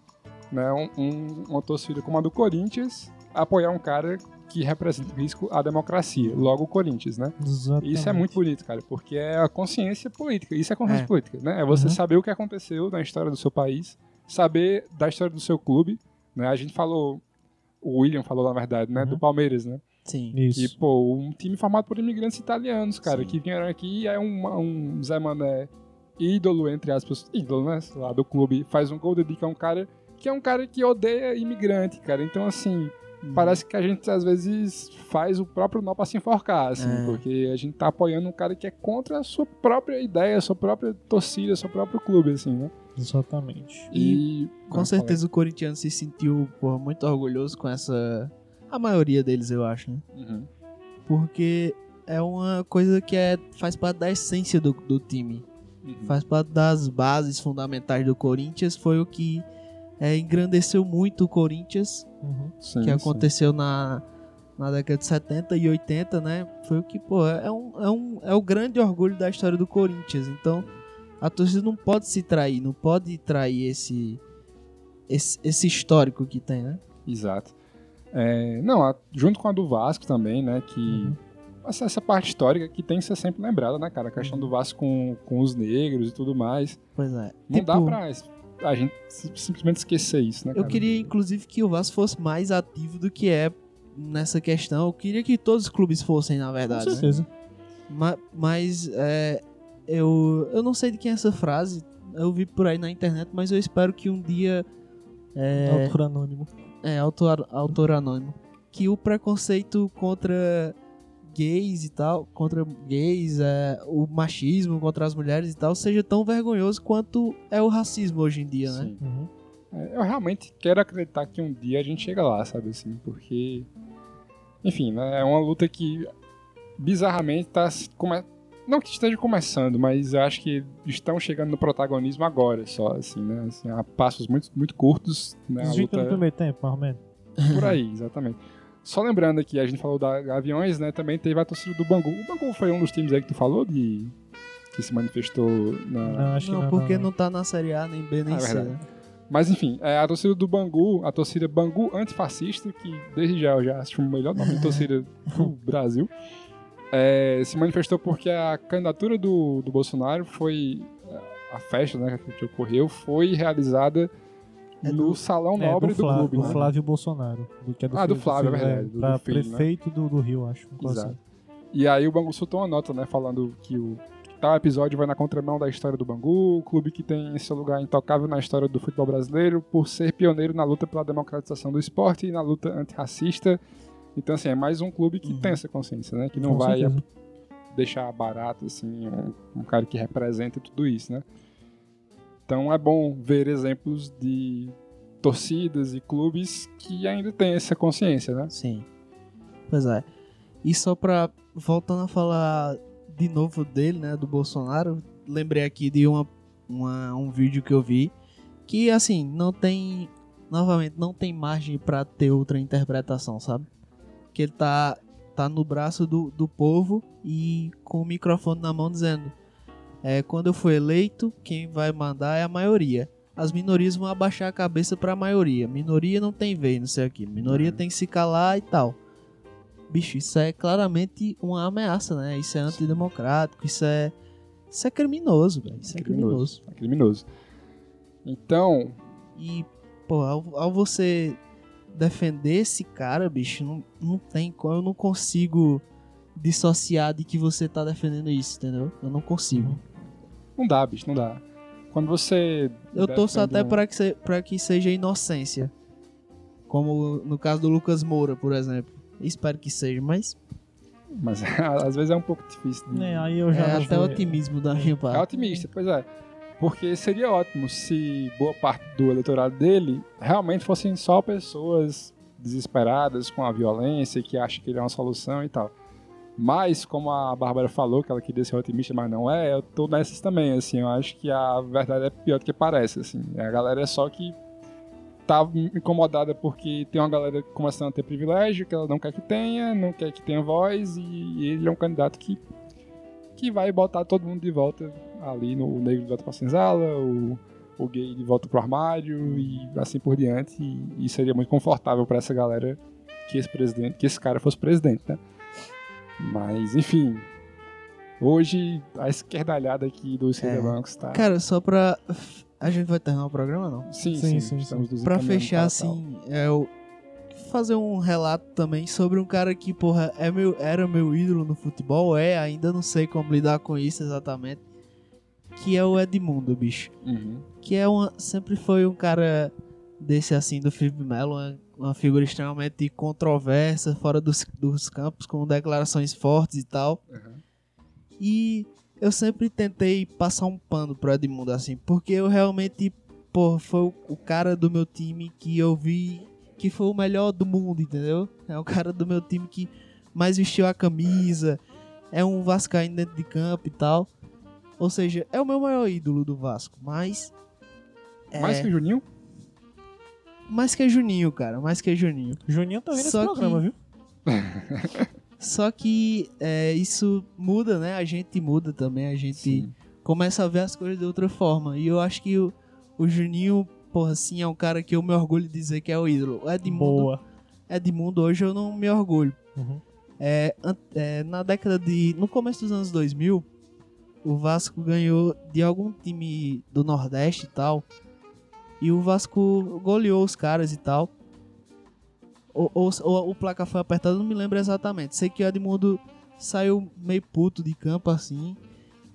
né, um- um- uma torcida como a do Corinthians apoiar um cara que representa risco à democracia, logo o Corinthians, né? Exatamente. Isso é muito bonito, cara, porque é a consciência política. Isso é consciência É. política, né? É você Uhum. saber o que aconteceu na história do seu país, saber da história do seu clube, né? A gente falou, o William falou, na verdade, né? Uhum. Do Palmeiras, né? Sim. Isso. Que, pô, um time formado por imigrantes italianos, cara, Sim. que vieram aqui e é um, um Zé Mané ídolo, entre aspas, ídolo, né? Lá, do clube, faz um gol, dedica a um cara que é um cara que odeia imigrante, cara. Então, assim, Parece que a gente às vezes faz o próprio nó pra se enforcar, assim, É. porque a gente tá apoiando um cara que é contra a sua própria ideia, a sua própria torcida, seu próprio clube, assim, né? Exatamente. E, Com certeza o corintiano se sentiu porra, muito orgulhoso com essa. A maioria deles, eu acho, né? Uhum. Porque é uma coisa que é, faz parte da essência do, do time. Uhum. Faz parte das bases fundamentais do Corinthians. Foi o que é, engrandeceu muito o Corinthians, Uhum. Sim, que sim. aconteceu na, na década de 70 e 80, né? Foi o que, pô, é, um, é, um, é o grande orgulho da história do Corinthians. Então, a torcida não pode se trair, não pode trair esse, esse, esse histórico que tem, né? Exato. É, não, a- junto com a do Vasco também, né? Que Uhum. essa, essa parte histórica que tem que ser sempre lembrada, né, cara? A questão do Vasco com, com os negros e tudo mais. Pois é. Não Tipo, dá pra a gente si- simplesmente esquecer isso, né? Eu cara? queria, inclusive, que o Vasco fosse mais ativo do que é nessa questão. Eu queria que todos os clubes fossem, na Com verdade. né? certeza. Ma- Mas, é, eu, eu não sei de quem é essa frase. Eu vi por aí na internet, mas eu espero que um dia. É, Autor anônimo. é autor, autor anônimo. Que o preconceito contra gays e tal, contra gays, é, o machismo contra as mulheres e tal, seja tão vergonhoso quanto é o racismo hoje em dia, né? Sim. Uhum. É, Eu realmente quero acreditar que um dia a gente chega lá, sabe assim? Porque. Enfim, né? É uma luta que bizarramente tá. come- Não que esteja começando, mas eu acho que estão chegando no protagonismo agora, só, assim, né? Assim, a passos muito, muito curtos, né? A Os 20 luta no primeiro tempo, mais ou menos. por aí, exatamente. Só lembrando aqui, a gente falou da Gaviões, né? Também teve a torcida do Bangu. O Bangu foi um dos times aí que tu falou de. que se manifestou na. Não, acho Não, que não. porque não, não tá na Série A, nem B, nem Ah, é C. verdade. né? Mas enfim, é, a torcida do Bangu, a torcida Bangu antifascista, que desde já eu já acho o melhor nome de torcida (laughs) do Brasil, é, se manifestou porque a candidatura do, do Bolsonaro foi. A festa né, que ocorreu foi realizada É no do- Salão É, Nobre do do, Flávio, clube. do né? Flávio Bolsonaro. Do, que é do Ah, do Flávio, é filho, verdade, do- pra do filho, né? prefeito do, do Rio, acho. Exato. assim. E aí o Bangu soltou uma nota, né, falando que o tal episódio vai na contramão da história do Bangu, o clube que tem seu lugar intocável na história do futebol brasileiro, por ser pioneiro na luta pela democratização do esporte e na luta antirracista. Então, assim, é mais um clube que Uhum. tem essa consciência, né, que não Com vai certeza. deixar barato, assim, um, um cara que representa tudo isso, né. Então é bom ver exemplos de torcidas e clubes que ainda têm essa consciência, né. Sim. Pois é. E só pra. Voltando a falar de novo dele, né? Do Bolsonaro, lembrei aqui de uma, uma, um vídeo que eu vi. Que assim, não tem. Novamente, não tem margem pra ter outra interpretação, sabe? Que ele tá, tá no braço do, do povo e com o microfone na mão dizendo: é, quando eu for eleito, quem vai mandar é a maioria. As minorias vão abaixar a cabeça pra maioria. Minoria não tem vez, não sei aqui. Minoria tem que se calar e tal. Bicho, isso é claramente uma ameaça, né? Isso é antidemocrático, isso é. Isso é criminoso, velho. Isso é criminoso. É criminoso. Então, E, pô, ao, ao você defender esse cara, bicho, não, não tem como. Eu não consigo dissociar de que você tá defendendo isso, entendeu? Eu não consigo. Não dá, bicho, não dá. Quando você. Eu torço até um- pra que, se, pra que seja inocência. Como no caso do Lucas Moura, por exemplo. Espero que seja, mas Mas (laughs) às vezes é um pouco difícil. de- É, aí eu já é não até otimismo da minha É parte. otimista, pois é. Porque seria ótimo se boa parte do eleitorado dele realmente fossem só pessoas desesperadas com a violência, que acham que ele é uma solução e tal. Mas, como a Bárbara falou, que ela queria ser otimista, mas não é, eu tô nessas também, assim, eu acho que a verdade é pior do que parece, assim. A galera é só que tá incomodada porque tem uma galera começando a ter privilégio, que ela não quer que tenha, não quer que tenha voz, e ele é um candidato que que vai botar todo mundo de volta ali no negro de volta pra senzala, o, o gay de volta pro armário e assim por diante. E, e seria muito confortável pra essa galera que esse presidente, que esse cara fosse presidente, né? Mas, enfim. Hoje a esquerdalhada aqui dos É. bancos tá. Cara, só pra. A gente vai terminar o programa, não? sim, sim, sim, sim, estamos nos Pra fechar, assim, é o. Fazer um relato também sobre um cara que, porra, é meu, era meu ídolo no futebol, é, ainda não sei como lidar com isso exatamente. Que é o Edmundo, bicho. Uhum. que é uma, sempre foi um cara desse assim do Felipe Melo, uma, uma figura extremamente controversa, fora dos, dos campos, com declarações fortes e tal. Uhum. E eu sempre tentei passar um pano pro Edmundo, assim, porque eu realmente, pô, foi o, cara do meu time que eu vi que foi o melhor do mundo, entendeu? É o cara do meu time que mais vestiu a camisa, é um Vascaíno dentro de campo e tal. Ou seja, é o meu maior ídolo do Vasco, mas. É, Mais que o Juninho? Mais que Juninho, cara, mais que Juninho. Juninho tá vendo esse Só programa, que- viu? (laughs) Só que é, isso muda, né? A gente muda também, a gente Sim. começa a ver as coisas de outra forma. E eu acho que o, o Juninho, porra, assim, é um cara que eu me orgulho de dizer que é o ídolo. O Edmundo, Boa. Edmundo hoje eu não me orgulho. Uhum. É, é, na década de. No começo dos anos 2000, o Vasco ganhou de algum time do Nordeste e tal. E o Vasco goleou os caras e tal. Ou, ou, ou o placar foi apertado, não me lembro exatamente. Sei que o Edmundo saiu meio puto de campo assim.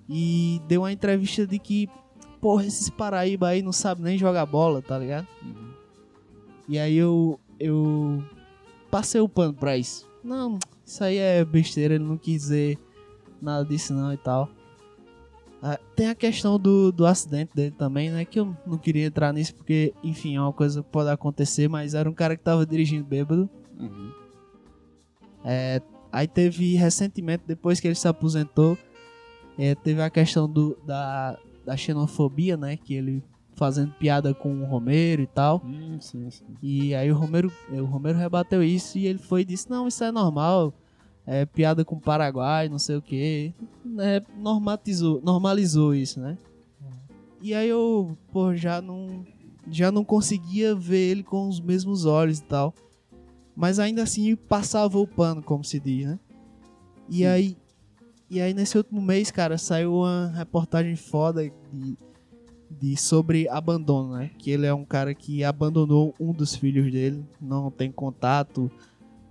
E deu uma entrevista de que, porra, esses Paraíba aí não sabem nem jogar bola, tá ligado? E aí eu, eu passei o pano pra isso. Não, isso aí é besteira, ele não quis dizer nada disso não e tal. Ah, tem a questão do, do acidente dele também, né? Que eu não queria entrar nisso porque, enfim, é uma coisa que pode acontecer, mas era um cara que tava dirigindo bêbado. Uhum. É, aí teve recentemente, depois que ele se aposentou, é, teve a questão do, da, da xenofobia, né? Que ele fazendo piada com o Romero e tal. Hum, sim, sim. E aí o Romero, o Romero rebateu isso e ele foi e disse, não, isso é normal. É piada com o Paraguai, não sei o que. normatizou, normalizou isso, né? E aí eu, pô, já não. Já não conseguia ver ele com os mesmos olhos e tal. Mas ainda assim passava o pano, como se diz, né? E aí. E aí nesse último mês, cara, saiu uma reportagem foda de, de sobre abandono, né? Que ele é um cara que abandonou um dos filhos dele, não tem contato,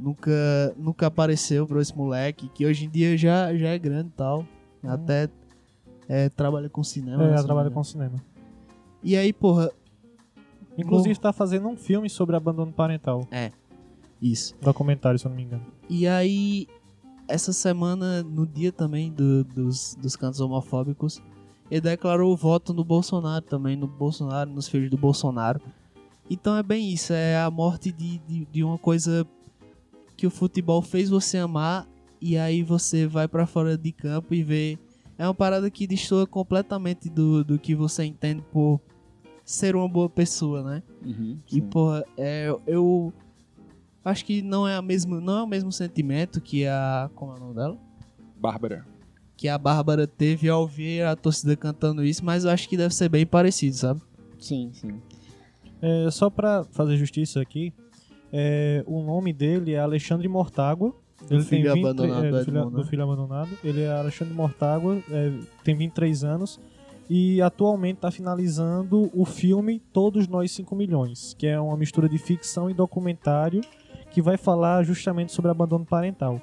nunca nunca apareceu pra esse moleque, que hoje em dia já, já é grande e tal. Até é, trabalha com cinema. É, né, ela trabalha com cinema. E aí, porra, Inclusive tá fazendo um filme sobre abandono parental. isso. Documentário, se eu não me engano. E aí, essa semana, no dia também do- dos, dos cantos homofóbicos, ele declarou o voto no Bolsonaro também, no Bolsonaro, nos filhos do Bolsonaro. Então é bem isso, é a morte de, de, de uma coisa que o futebol fez você amar e aí você vai pra fora de campo e vê. É uma parada que destoa completamente do, do que você entende por ser uma boa pessoa, né? Uhum, E, porra, é, eu acho que não é, a mesmo, não é o mesmo sentimento que a. Como é o nome dela? Bárbara. Que a Bárbara teve ao ver a torcida cantando isso, mas eu acho que deve ser bem parecido, sabe? Sim, sim. É, só pra fazer justiça aqui, é, o nome dele é Alexandre Mortágua. Ele filho tem 20, abandonado é, do filho, do né? filho abandonado. Ele é Alexandre Mortágua, é, tem 23 anos e atualmente está finalizando o filme Todos Nós 5 Milhões, que é uma mistura de ficção e documentário que vai falar justamente sobre abandono parental.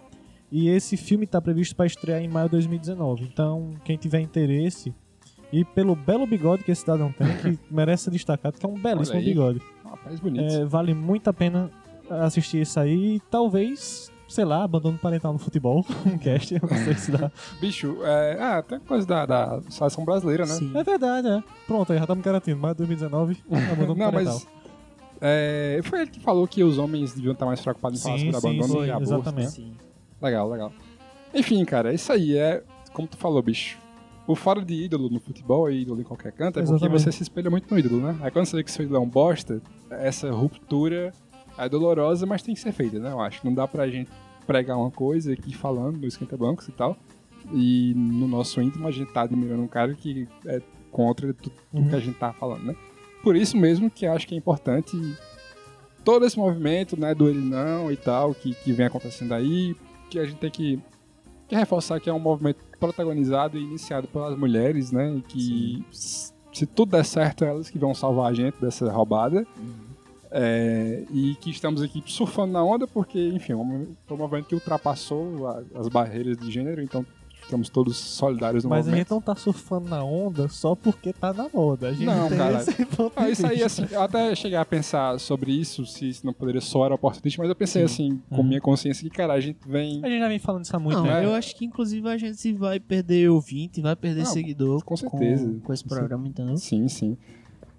E esse filme está previsto para estrear em maio de 2019. Então, quem tiver interesse, e pelo belo bigode que esse cidadão tem, que (laughs) merece ser destacado, que é um belíssimo bigode. Rapaz, bonito. É, vale muito a pena assistir isso aí e talvez, sei lá, abandono parental no futebol, (laughs) um cast, eu não sei se dá. Bicho, é, ah, tem coisa da, da seleção brasileira, né? Sim. É verdade, é. Pronto, aí já estamos garantindo, mais de 2019, abandono Não, parental. mas. é, foi ele que falou que os homens deviam estar mais preocupados em falar sobre sim, abandono sim, e aborto. exatamente. Sim. Legal, legal. Enfim, cara, isso aí é, como tu falou, bicho. O fora de ídolo no futebol e ídolo em qualquer canto é porque Exatamente. você se espelha muito no ídolo, né? Aí quando você vê que seu ídolo é um bosta, essa ruptura é dolorosa, mas tem que ser feita, né? Eu acho. Não dá pra gente pregar uma coisa aqui falando no esquenta bancos e tal. E no nosso íntimo a gente tá admirando um cara que é contra tudo Uhum. que a gente tá falando, né? Por isso mesmo que acho que é importante todo esse movimento, né, do ele não e tal, que, que vem acontecendo aí, que a gente tem que, que reforçar que é um movimento protagonizado e iniciado pelas mulheres, né, e que se tudo der certo, é elas que vão salvar a gente dessa roubada. É, e que estamos aqui surfando na onda porque, enfim, é um foi um movimento que ultrapassou a- as barreiras de gênero, então estamos todos solidários no Mas a gente não tá surfando na onda só porque tá na moda. A gente Não, tem cara. esse ponto Ah, isso aí, assim, eu até cheguei a pensar sobre isso, se isso não poderia soar oportunista, mas eu pensei assim, com minha consciência, que, cara, a gente vem. A gente já vem falando isso há muito Não, tempo. né? eu acho que inclusive a gente vai perder ouvinte, vai perder Não, seguidor com certeza. com, esse programa, entendeu? Sim, sim.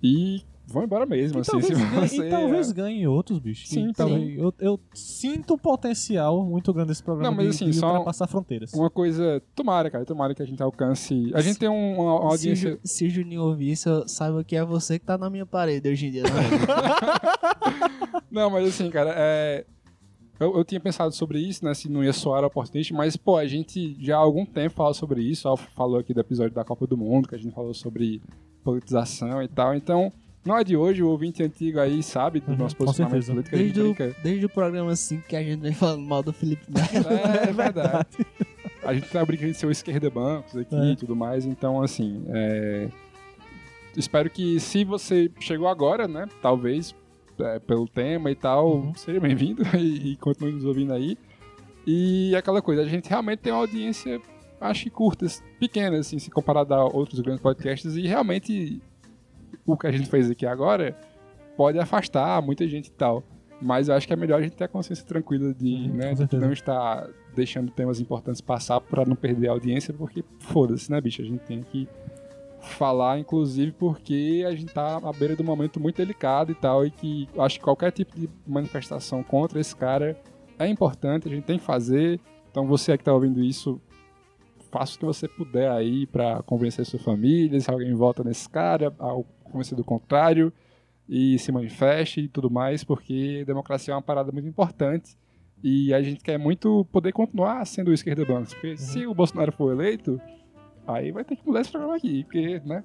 E vão embora mesmo, E assim, talvez, (laughs) se ganhe, você. e talvez ganhe outros, bicho. Sim, E talvez- Eu, eu sinto um potencial muito grande desse programa Não, mas de, assim, de só ultrapassar fronteiras. Uma coisa. Tomara, cara, tomara que a gente alcance. A gente tem um- uma, Se, audiência. Ju- se o Juninho ouvir isso, eu saiba que é você que tá na minha parede hoje em dia. Né? (laughs) Não, mas assim, cara, é. Eu, eu tinha pensado sobre isso, né? Se não ia soar oportunista, mas, pô, a gente já há algum tempo fala sobre isso. Falou aqui do episódio da Copa do Mundo, que a gente falou sobre politização e tal. Então, não é de hoje, o ouvinte antigo aí sabe do Uhum, nosso posicionamento certeza. político. A gente Desde, o, brinca. desde o programa 5 que a gente vem falando mal do Felipe Neto. (laughs) É, é verdade. A gente tá brincando de ser o esquerda bancos aqui É. e tudo mais, então assim, é... espero que se você chegou agora, né, talvez é, pelo tema e tal, Uhum. seja bem-vindo (laughs) e, e continue nos ouvindo aí. E aquela coisa, a gente realmente tem uma audiência, acho que curtas, pequena, assim, se comparado a outros grandes podcasts, e realmente o que a gente fez aqui agora pode afastar muita gente e tal. Mas eu acho que é melhor a gente ter a consciência tranquila de, né, de não estar deixando temas importantes passar pra não perder a audiência, porque foda-se, né, bicho? A gente tem que falar, inclusive, porque a gente tá à beira de um momento muito delicado e tal, e que eu acho que qualquer tipo de manifestação contra esse cara é importante, a gente tem que fazer. Então você que tá ouvindo isso, faça o que você puder aí pra convencer sua família, se alguém vota nesse cara, ao convencer do contrário, e se manifeste e tudo mais, porque democracia é uma parada muito importante. E a gente quer muito poder continuar sendo o esquerda bancos. Porque se o Bolsonaro for eleito, aí vai ter que mudar esse programa aqui. Porque, né?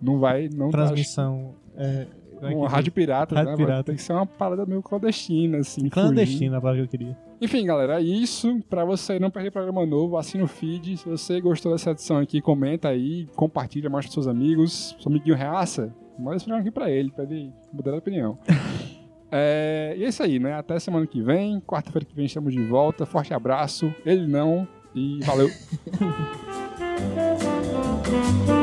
Não vai. Não tá- Transmissão. É, como é uma que- rádio pirata, Rádio né? Pirata. ter que ser uma parada meio clandestina, assim. Clandestina, a palavra que eu queria. Enfim, galera, é isso. Pra você não perder programa novo, assina o feed. Se você gostou dessa edição aqui, comenta aí, compartilha, mostra pros seus amigos. Seu amiguinho reaça, manda esse programa aqui pra ele, pra ele mudar de opinião. (laughs) é, e é isso aí, né? Até semana que vem. Quarta-feira que vem estamos de volta. Forte abraço. Ele não. E valeu. (laughs)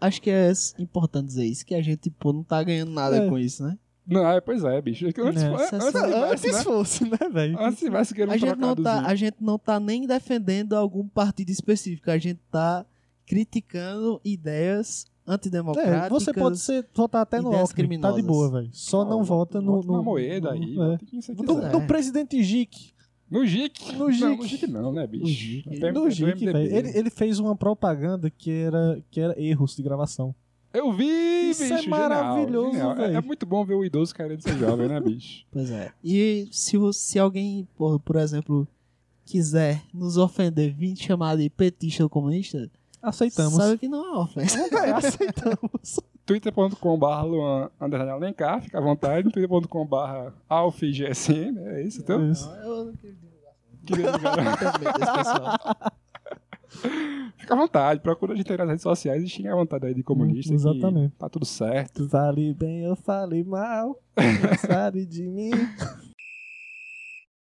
Acho que é importante dizer isso, que a gente, pô, não tá ganhando nada É. com isso, né? Não, é, pois é, bicho. É que Antes, É, antes, tivesse, Antes né? fosse, né, velho? Antes tivesse querendo A gente, não tá, a gente não tá nem defendendo algum partido específico, a gente tá criticando ideias antidemocráticas. É, você pode ser, votar até no Alckmin, tá de boa, velho. Só não, vota no... Vota na no moeda aí. no- é. No, no presidente Gic. No GIC. No Não, GIC não, né, bicho? No É MDB. velho. Ele, ele fez uma propaganda que era, que era erros de gravação. Eu vi, Isso é bicho. genial, maravilhoso, genial. É, velho. é muito bom ver o idoso querendo ser jovem, né, bicho? (laughs) Pois é. E se, se alguém, por, por exemplo, quiser nos ofender vindo chamar de petista ou comunista, Aceitamos. sabe que não é ofensa. É, (laughs) aceitamos. twitter.com.br Luan Underline Alencar, fica à vontade. (laughs) twitter.com.br AlfGSN, é isso, então? Isso. Eu não Queria. (laughs) (laughs) Fica à vontade, procura a gente aí nas redes sociais e xinga à vontade aí de comunista. Exatamente. Tá tudo certo. Fale bem ou fale mal, não sabe de mim.